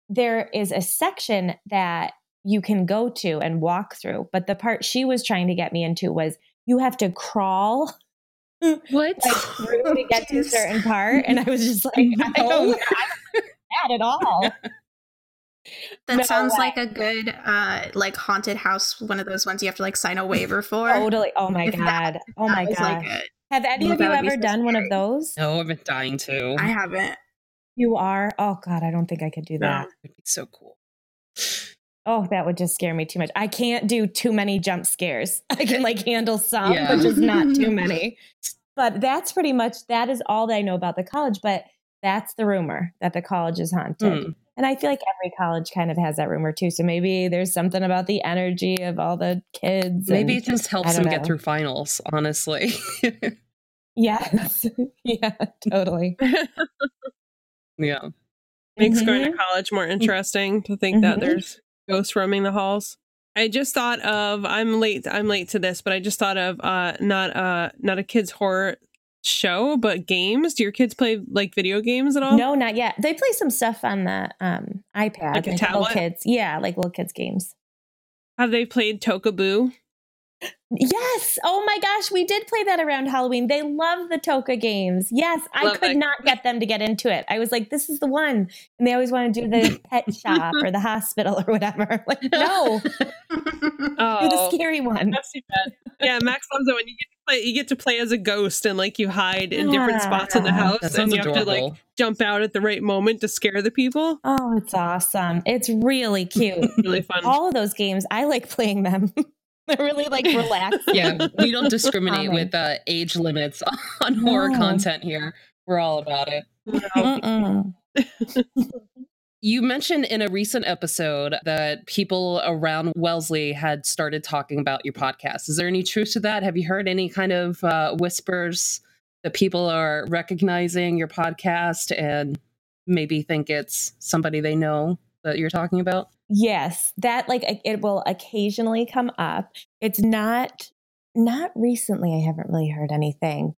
there is a section that you can go to and walk through. But the part she was trying to get me into was you have to crawl What? like through to get to a certain part. And I was just like, I don't that at all. That No sounds way. like a good uh like haunted house, one of those ones you have to like sign a waiver for. Totally. Oh my If that- God. Oh my God. like Have any Well, of you that would be ever so done one of those? No, I've been dying to. I haven't. You are? Oh God, I don't think I could do that. It'd be so cool. Oh, that would just scare me too much. I can't do too many jump scares. I can like handle some, Yeah. but just not too many. But that's pretty much that is all that I know about the college. But that's the rumor that the college is haunted. Hmm. And I feel like every college kind of has that rumor too. So maybe there's something about the energy of all the kids. Maybe and- it just helps them get through finals, honestly. yes, yeah, totally. yeah. Makes going to Mhm. college more interesting to think that Mhm. there's ghosts roaming the halls. I just thought of I'm late I'm late to this, but I just thought of uh not uh not a kids horror show, but games. Do your kids play like video games at all? No, not yet. They play some stuff on the um, iPad, Like a little kids. Yeah, like little kids games. Have they played Toca Boo? Yes. Oh my gosh, we did play that around Halloween. They love the Toca games. Yes, I Love could that. not get them to get into it. I was like, this is the one. And they always want to do the pet shop or the hospital or whatever. Like, no, do the Oh, scary one. that's too bad. Yeah, Max loves it when you get to play. You get to play as a ghost and like you hide in different Yeah. spots in the uh-huh. house, and sounds you have to like jump out at the right moment to scare the people. Oh, it's awesome. It's really cute. Really fun. All of those games, I like playing them. They're really like relaxing. yeah, we don't discriminate Calming. with uh, age limits on horror No. content here. We're all about it. You mentioned in a recent episode that people around Wellesley had started talking about your podcast. Is there any truth to that? Have you heard any kind of uh, whispers that people are recognizing your podcast and maybe think it's somebody they know that you're talking about? Yes, that like it- will occasionally come up. It's not not recently I haven't really heard anything.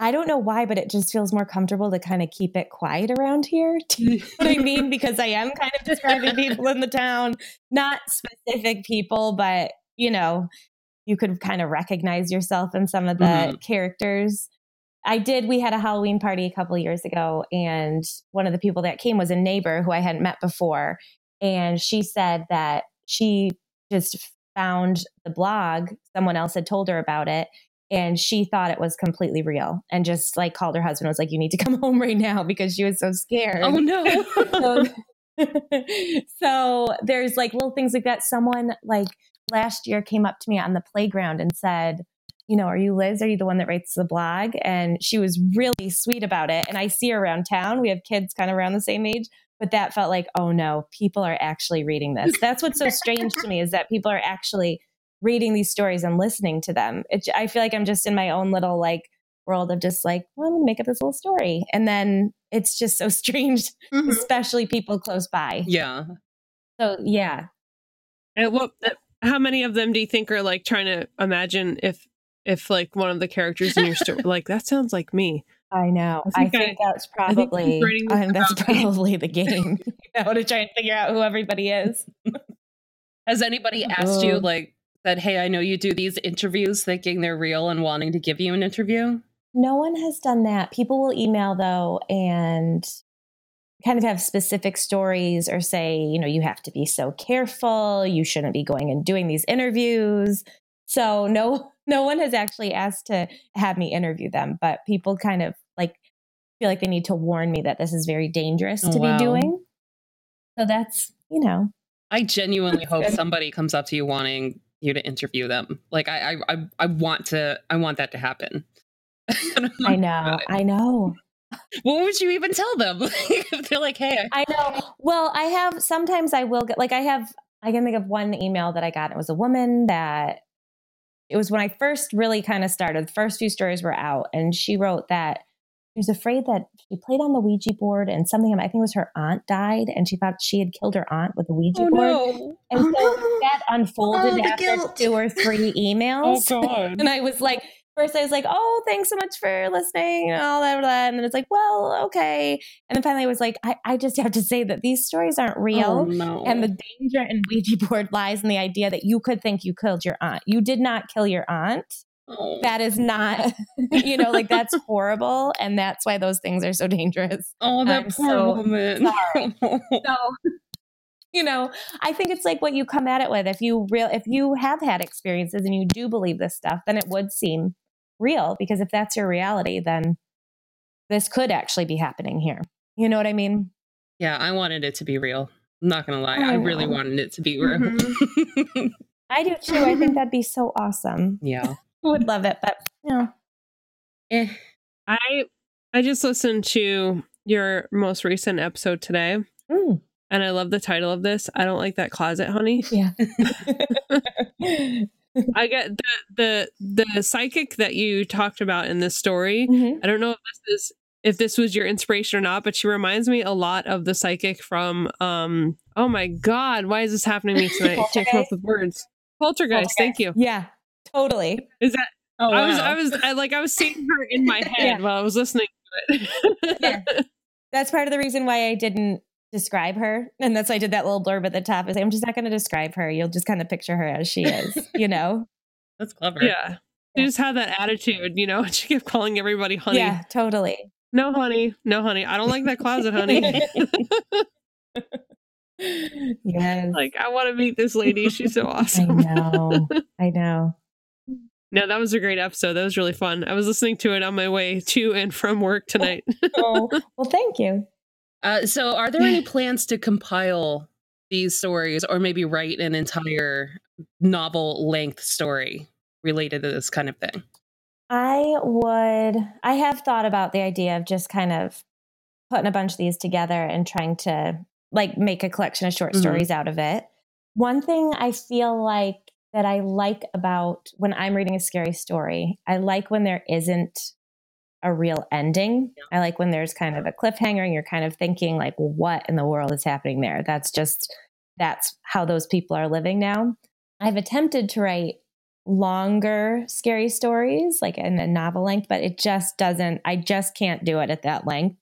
I don't know why, but it just feels more comfortable to kind of keep it quiet around here. Do you know what I mean? Because I am kind of describing people in the town, not specific people, but you know, you could kind of recognize yourself in some of the Mhm. characters. I did. We had a Halloween party a couple years ago, and one of the people that came was a neighbor who I hadn't met before. And she said that she just found the blog, someone else had told her about it, and she thought it was completely real and just like called her husband, was like, You need to come home right now because she was so scared. Oh no. so, so there's like little things like that. Someone like last year came up to me on the playground and said, you know, are you Liz? Are you the one that writes the blog? And she was really sweet about it. And I see her around town. We have kids kind of around the same age, but that felt like, oh no, people are actually reading this. That's what's so strange to me is that people are actually reading these stories and listening to them. It, I feel like I'm just in my own little like world of just like, well, I'm gonna make up this little story. And then it's just so strange Mhm. especially people close by. yeah. So yeah, And what? How many of them do you think are like trying to imagine if if like one of the characters in your story like that sounds like me? I know. I I think think, I- that's I think probably I'm um, that's probably the game. you know, to try and figure out who everybody is. Has anybody asked you like said, "Hey, I know you do these interviews thinking they're real and wanting to give you an interview?" No one has done that. People will email though and kind of have specific stories or say, you know, you have to be so careful. You shouldn't be going and doing these interviews. So no, no one has actually asked to have me interview them, but people kind of like feel like they need to warn me that this is very dangerous Oh, to wow. be doing. So that's, you know, I genuinely hope somebody comes up to you wanting you to interview them. Like I, I, I, I want to, I want that to happen. I know, I know. what would you even tell them? if they're like, hey, I know. Well, I have sometimes I will get like I have I can think of one email that I got. It was a woman that it was when I first really kind of started. The first few stories were out, and she wrote that she was afraid that she played on the Ouija board and something. I think it was her aunt died, and she thought she had killed her aunt with the Ouija oh board. no, And so Oh, that unfolded Oh, after guilt. two or three oh, emails. oh god, And I was like, first I was like, oh, thanks so much for listening and all that, blah, and then it's like, well, okay. And then finally I was like, I, I just have to say that these stories aren't oh real. no, And the danger in Ouija board lies in the idea that you could think you killed your aunt. You did not kill your aunt. oh, That is not, you know, like that's horrible. And that's why those things are so dangerous. oh that I'm poor so woman. So, you know, I think it's like what you come at it with. If you real, if you have had experiences and you do believe this stuff, then it would seem real because if that's your reality, then this could actually be happening here. You know what I mean? yeah, I wanted it to be real. I'm not gonna lie, I I, really wanted it to be real. I do too. I think that'd be so awesome. yeah. I would love it, but you know, Eh. I I just listened to your most recent episode today, mm, and I love the title of this. I don't like that closet, honey. yeah. I get the the the psychic that you talked about in this story. Mhm. I don't know if this is if this was your inspiration or not, but she reminds me a lot of the psychic from um oh my god, why is this happening to me tonight? I can't come up with words. Poltergeist, thank you. Yeah, totally. Is that Oh, I was. I was I, like I was seeing her in my head Yeah. while I was listening to it. Yeah. That's part of the reason why I didn't describe her. And that's why I did that little blurb at the top. Is I'm just not going to describe her. You'll just kind of picture her as she is, you know? That's clever. yeah. She just had that attitude, you know. She kept calling everybody honey. Yeah, totally. No, honey. No, honey. I don't like that closet, honey. yes. like, I want to meet this lady. She's so awesome. I know. I know. No, that was a great episode. That was really fun. I was listening to it on my way to and from work tonight. Oh, well, thank you. Uh, so, are there any plans to compile these stories, or maybe write an entire novel-length story related to this kind of thing? I would, I have thought about the idea of just kind of putting a bunch of these together and trying to like make a collection of short Mhm. stories out of it. One thing I feel like that I like about when I'm reading a scary story, I like when there isn't a real ending. I like when there's kind of a cliffhanger and you're kind of thinking like what in the world is happening there? That's just that's how those people are living now. I've attempted to write longer scary stories like in a novel length but it just doesn't i just can't do it at that length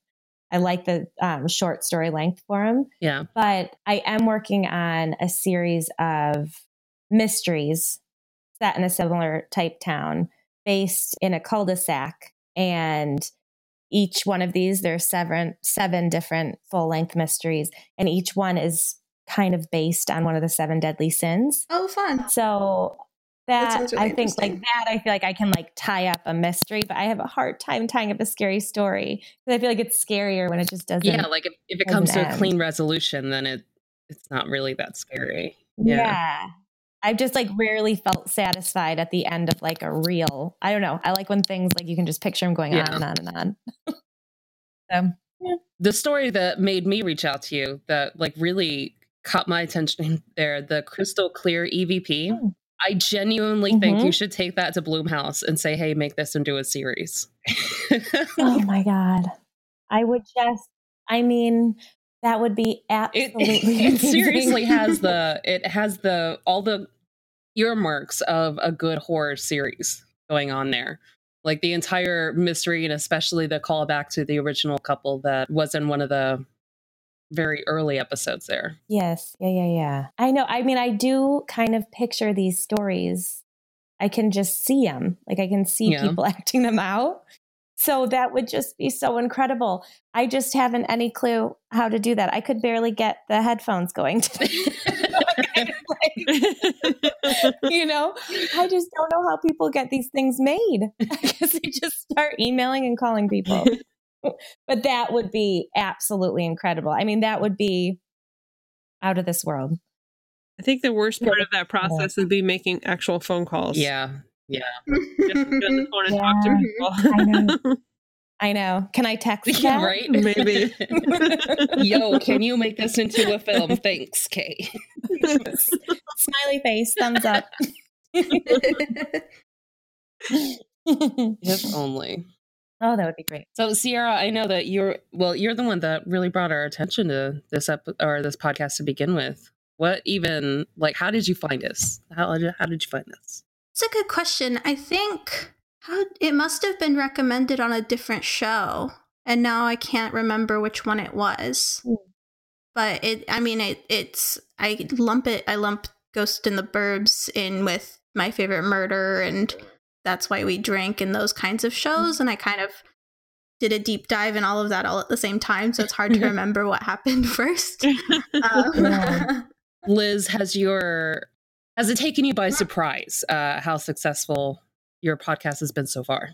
i like the um, short story length for them Yeah. but i am working on a series of mysteries set in a similar type town based in a cul-de-sac and each one of these there's seven seven different full length mysteries and each one is kind of based on one of the seven deadly sins Oh, fun. so That that, really I think like that, I feel like I can like tie up a mystery, but I have a hard time tying up a scary story because I feel like it's scarier when it just doesn't. Yeah, like if, if it comes to a clean resolution, then it it's not really that scary. yeah. yeah. I've just like rarely felt satisfied at the end of like a real. I don't know. I like when things like you can just picture them going Yeah. on and on and on. so The story that made me reach out to you that like really caught my attention there, the crystal clear EVP. Oh. I genuinely think Mhm. you should take that to Blumhouse and say, "Hey, make this into a series." oh my god, I would just. I mean, that would be it, absolutely. it amazing. seriously has the it has the all the earmarks of a good horror series going on there like the entire mystery and especially the callback to the original couple that was in one of the very early episodes there Yes. Yeah, yeah, yeah. I know. I mean, I do kind of picture these stories. I can just see them. Like I can see Yeah. people acting them out. So that would just be so incredible. I just haven't any clue how to do that. I could barely get the headphones going today. you know, I just don't know how people get these things made. I guess they just start emailing and calling people. but that would be absolutely incredible. I mean, that would be out of this world. I think the worst part of that process would be making actual phone calls. Yeah. Yeah. Just to get on the talk Yeah. to people. I know. I know. Can I text Yeah, that? right? Maybe. Yo, can you make this into a film? Thanks, Kay. Smiley face, thumbs up. If only. oh, that would be great. So, Sierra, I know that you're well. You're the one that really brought our attention to this ep- or this podcast to begin with. What even like? How did you find us? How did how did you find this? It's a good question. I think how it must have been recommended on a different show, and now I can't remember which one it was. Hmm. But it, I mean, it, it's I lump it. I lump Ghost in the Burbs in with my favorite murder, and that's why we drink and those kinds of shows. And I kind of did a deep dive in all of that all at the same time, so it's hard to remember what happened first. Um, Yeah. Liz, has your has it taken you by surprise uh, how successful your podcast has been so far?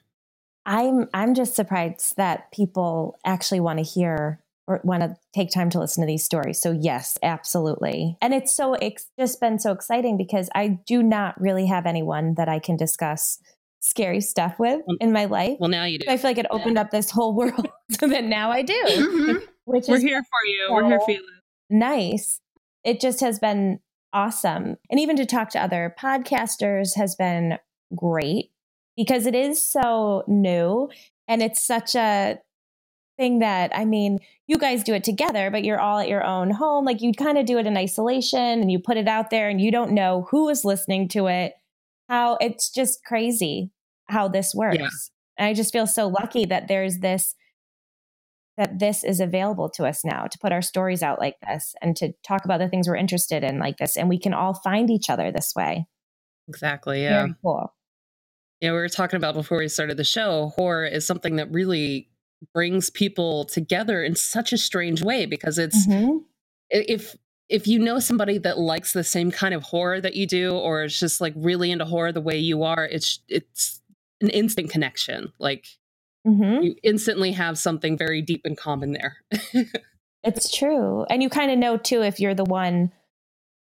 I'm I'm just surprised that people actually want to hear or want to take time to listen to these stories. So yes, absolutely. And it's so it's just been so exciting because I do not really have anyone that I can discuss scary stuff with in my life. Well, now you do. I feel like it opened up this whole world so that now I do, Mhm. which We're is here for you. We're here for you. nice. It just has been awesome. And even to talk to other podcasters has been great because it is so new and it's such a thing that I mean, you guys do it together, but you're all at your own home. Like you'd kind of do it in isolation and you put it out there and you don't know who is listening to it. How it's just crazy how this works. Yeah. And I just feel so lucky that there's this that this is available to us now to put our stories out like this and to talk about the things we're interested in like this and we can all find each other this way. Exactly. Yeah. Very cool. Yeah, we were talking about before we started the show, horror is something that really brings people together in such a strange way because it's Mhm. if if you know somebody that likes the same kind of horror that you do or is just like really into horror the way you are, it's it's an instant connection. Like Mhm. you instantly have something very deep in common there. It's true. And you kind of know too if you're the one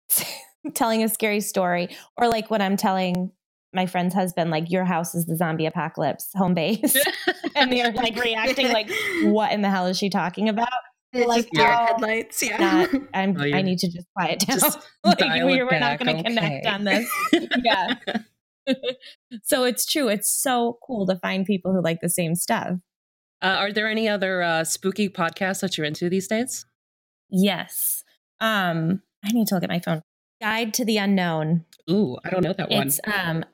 telling a scary story or like when I'm telling my friend's husband like your house is the zombie apocalypse home base and they're like reacting like what in the hell is she talking about? It's Like, just deer oh, headlights. Yeah. Not, I'm, Oh, you're- I need to just quiet down. Just like we, it we're not going to connect on this. Yeah. so it's true. It's so cool to find people who like the same stuff. Uh, are there any other uh, spooky podcasts that you're into these days? Yes. Um, I need to look at my phone. Guide to the Unknown. Ooh, I don't know that one. It's um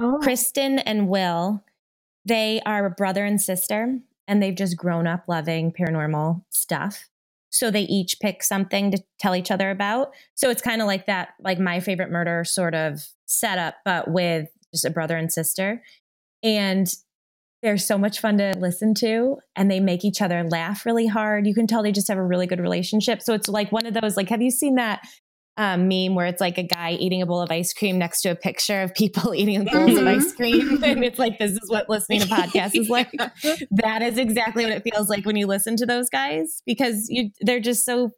Oh. Kristen and Will. They are a brother and sister, and they've just grown up loving paranormal stuff. So they each pick something to tell each other about. So it's kind of like that, like my favorite murder sort of setup, but with just a brother and sister. And they're so much fun to listen to, and they make each other laugh really hard. You can tell they just have a really good relationship. So it's like one of those, like, have you seen that um, meme where it's like a guy eating a bowl of ice cream next to a picture of people eating bowls of Mhm. ice cream. And it's like, this is what listening to podcasts is like. that is exactly what it feels like when you listen to those guys because you they're just so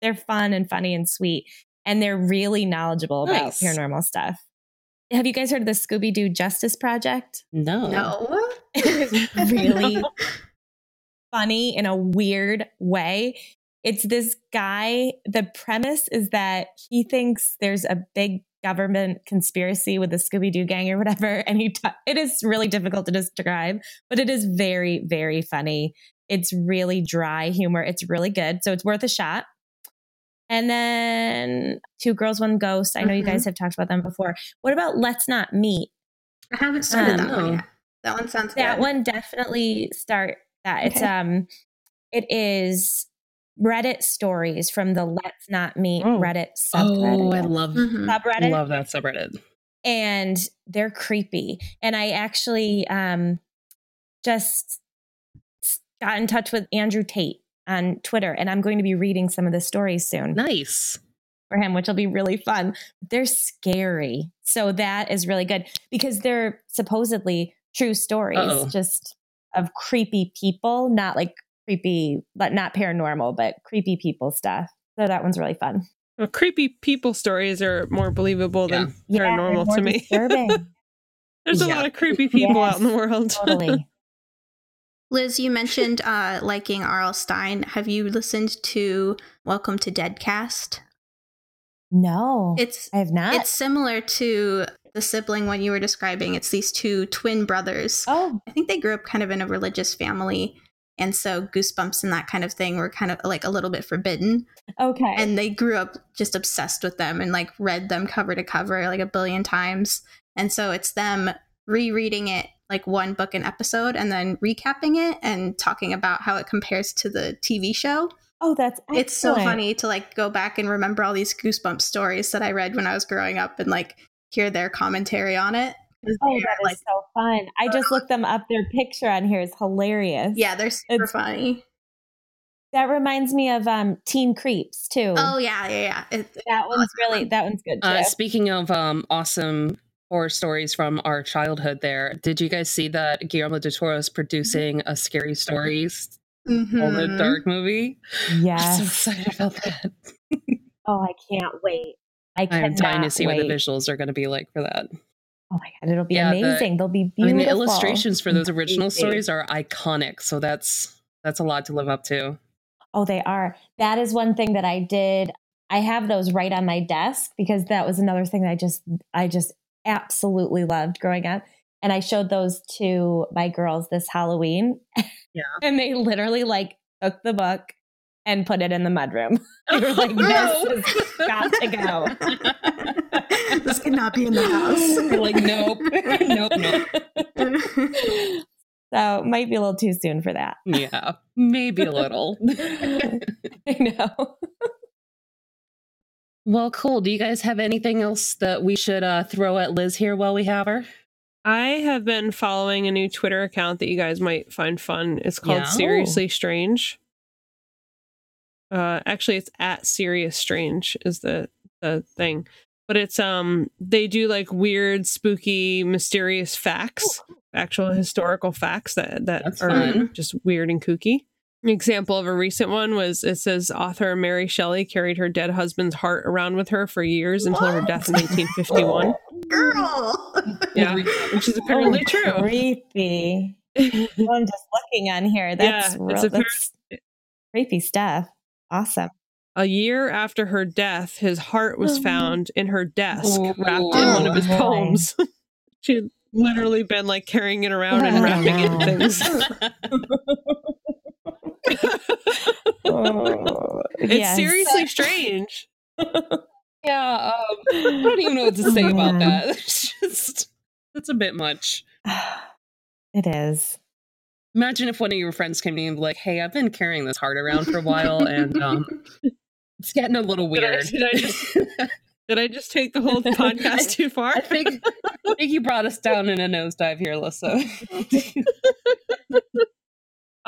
they're fun and funny and sweet. And they're really knowledgeable about paranormal stuff. Have you guys heard of the Scooby Doo Justice Project? no. No. It is really funny in a weird way. It's this guy. The premise is that he thinks there's a big government conspiracy with the Scooby Doo gang or whatever, and he. T- it is really difficult to describe, but it is very, very funny. It's really dry humor. It's really good, so it's worth a shot. And then Two Girls, One Ghost. I know you Mhm. guys have talked about them before. What about Let's Not Meet? I haven't started Um, that one yet. That one sounds that good. one definitely start that it's Okay. um it is reddit stories from the let's not meet Oh. reddit subreddit. Oh, I love Mhm. subreddit love that subreddit. and they're creepy and i actually um just got in touch with andrew tate on twitter and i'm going to be reading some of the stories soon Nice. for him, which will be really fun. They're scary. So that is really good because they're supposedly true stories, Uh-oh. just of creepy people, not like creepy, but not paranormal, but creepy people stuff. So that one's really fun. Well, creepy people stories are more believable than Yeah, they're paranormal more to me. disturbing. There's a lot of creepy people out in the world. totally. Liz, you mentioned uh, liking R.L. Stine. Have you listened to Welcome to Deadcast? No, It's I have not. it's similar to the sibling one you were describing. It's these two twin brothers. oh, I think they grew up kind of in a religious family. And so goosebumps and that kind of thing were kind of like a little bit forbidden. okay. And they grew up just obsessed with them and like read them cover to cover like a billion times. And so it's them rereading it like one book an episode and then recapping it and talking about how it compares to the TV show. oh, that's It's so funny to like go back and remember all these goosebump stories that I read when I was growing up and like hear their commentary on it. Oh, they are, that is like, so fun. I just looked them up. Their picture on here is hilarious. yeah, they're super It's- funny. That reminds me of um Teen Creeps too. Oh yeah, yeah, yeah. It, that one's really that one's good too. Uh, speaking of um, awesome horror stories from our childhood, there, did you guys see that Guillermo del Toro is producing a scary stories Mhm. all the dark movie? yes. I'm so excited about that. oh, I can't wait. I I'm cannot dying to see wait. what the visuals are going to be like for that. Oh my god, it'll be Yeah, the- amazing. They'll be I beautiful. mean, the illustrations for those original stories are iconic, so that's that's a lot to live up to. Oh, they are. That is one thing that I did. I have those right on my desk because that was another thing that I just I just absolutely loved growing up. And I showed those to my girls this Halloween. Yeah. and they literally like took the book and put it in the mudroom. They were like, No. this has got to go. this cannot be in the house. Like, nope, nope, nope. So it might be a little too soon for that. Yeah, maybe a little. I know. Well, cool. Do you guys have anything else that we should uh, throw at Liz here while we have her? I have been following a new Twitter account that you guys might find fun. It's called Yeah. Seriously Strange. Uh, actually, it's at Serious Strange is the the thing, but it's um they do like weird, spooky, mysterious facts, actual historical facts that that That's are fun. just weird and kooky. An example of a recent one was it says author Mary Shelley carried her dead husband's heart around with her for years until her death in 1851. Girl. Yeah, which is apparently Oh, true. Creepy. Well, I'm just looking on here. That's, Yeah, real, it's a that's creepy stuff. Awesome. A year after her death, his heart was Oh. found in her desk, Oh, wrapped in one of his boy. poems. She'd literally been like carrying it around and wrapping it in things. Oh, It's yes. seriously strange. yeah, um, I don't even know what to say about that. It's just that's a bit much. It is. Imagine if one of your friends came to you and be like, "Hey, I've been carrying this heart around for a while, and um, it's getting a little Did I- weird." did I just- Did I just take the whole podcast too far? I think, I think you brought us down in a nosedive here, Alyssa.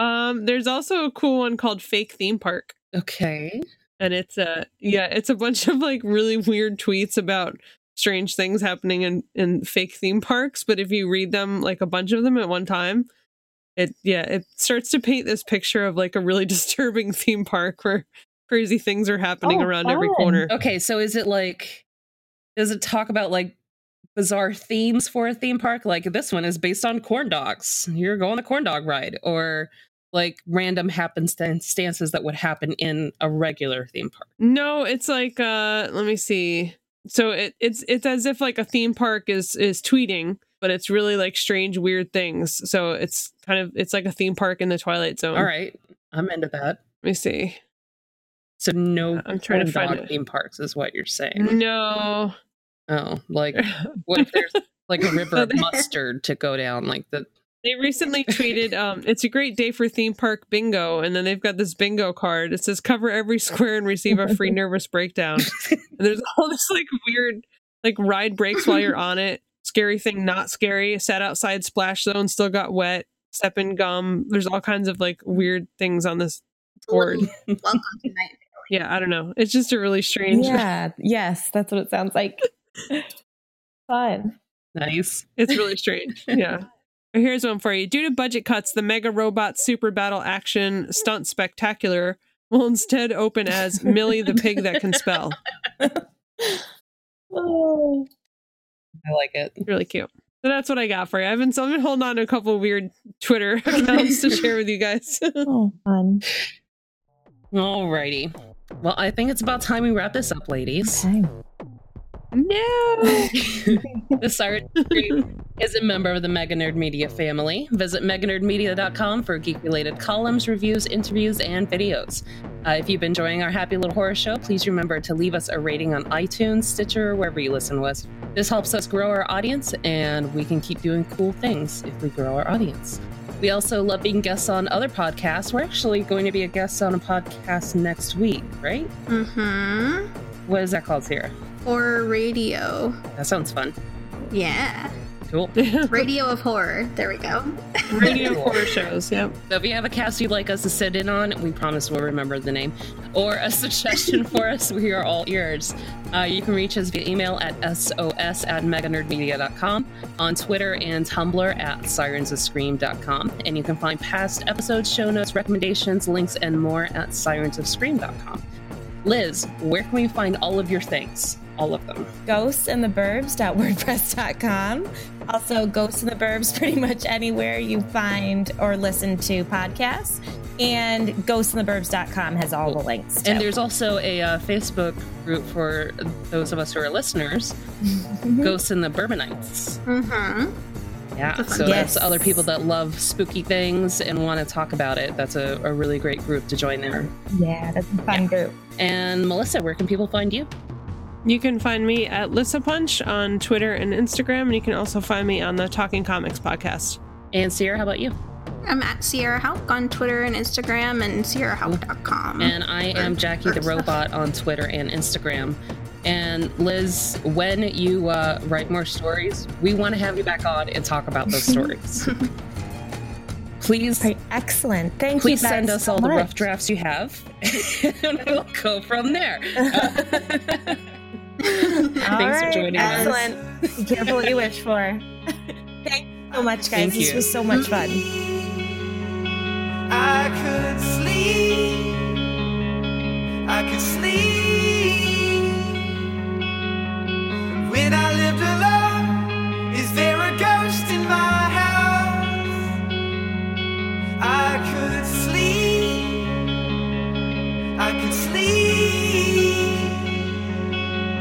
Um, there's also a cool one called Fake Theme Park. okay. and it's a yeah it's a bunch of like really weird tweets about strange things happening in in fake theme parks but if you read them like a bunch of them at one time it yeah it starts to paint this picture of like a really disturbing theme park where crazy things are happening Oh, around every corner Okay, so is it like does it talk about like bizarre themes for a theme park? Like this one is based on corn dogs. You're going a corn dog ride or like random happenstances that would happen in a regular theme park. no it's like uh let me see so it, it's it's as if like a theme park is is tweeting but it's really like strange weird things so it's kind of it's like a theme park in the twilight zone All right. I'm into that. let me see So no I'm trying to find theme parks is what you're saying. no Oh, like what if there's like a river of mustard to go down like the They recently tweeted, um, it's a great day for theme park bingo. And then they've got this bingo card. It says cover every square and receive a free nervous breakdown. And there's all this like weird, like ride breaks while you're on it. Scary thing, not scary. Sat outside splash zone, still got wet. Step in gum. There's all kinds of like weird things on this board. Welcome to Night. Yeah, I don't know. It's just a really strange. Yeah. Yes, that's what it sounds like. Fun. nice. It's really strange. Yeah. Here's one for you. Due to budget cuts, the Mega Robot Super Battle Action Stunt Spectacular will instead open as Millie the Pig That Can Spell. oh. I like it. Really cute. So that's what I got for you. I've been, so I've been holding on to a couple of weird Twitter accounts to share with you guys. oh, fun. Alrighty. Well, I think it's about time we wrap this up, ladies. Okay. No. the Siren Stream is a member of the Mega Nerd Media family. Visit meganerdmedia.com for geek related columns, reviews, interviews, and videos. Uh, if you've been enjoying our happy little horror show, please remember to leave us a rating on iTunes, Stitcher, or wherever you listen to us. This helps us grow our audience, and we can keep doing cool things if we grow our audience. We also love being guests on other podcasts. We're actually going to be a guest on a podcast next week, right? Mm-hmm. What is that called, Sarah? Horror radio. That sounds fun. Yeah. Cool. Radio of horror. There we go. Radio horror shows. Yep. So if you have a cast you'd like us to sit in on, we promise we'll remember the name, or a suggestion for us, we are all ears. Uh, you can reach us via email at sos at meganerdmedia.com, on Twitter and Tumblr at sirensofscream.com, and you can find past episodes, show notes, recommendations, links, and more at sirensofscream.com. Liz, where can we find all of your things? All of them. Ghosts and the ghostsintheburbs.wordpress.com. Also, Ghosts in the Burbs pretty much anywhere you find or listen to podcasts. And ghostsintheburbs.com has all the links. Too. And there's also a uh, Facebook group for those of us who are listeners, Ghosts in the Bourbonites. Mm-hmm. Yeah, so fun. that's other people that love spooky things and want to talk about it. That's a, a really great group to join there. yeah, that's a fun group. And Melissa, where can people find you? You can find me at Lissa Punch on Twitter and Instagram, and you can also find me on the Talking Comics podcast. And Sierra, how about you? I'm at Sierra Hauk on Twitter and Instagram and sierrahauk.com. And I am Jackie the Robot on Twitter and Instagram. And Liz, when you uh, write more stories, we want to have you back on and talk about those stories. Please, Right, excellent. Thank please you. guys send us so all the rough drafts you have, and we'll go from there. Thanks right. for joining Excellent. us. Excellent. Careful what you wish for. Thank you so much, guys. Thank this you. was so much fun. I could sleep. I could sleep. When I lived alone, is there a ghost in my house? I could sleep. I could sleep.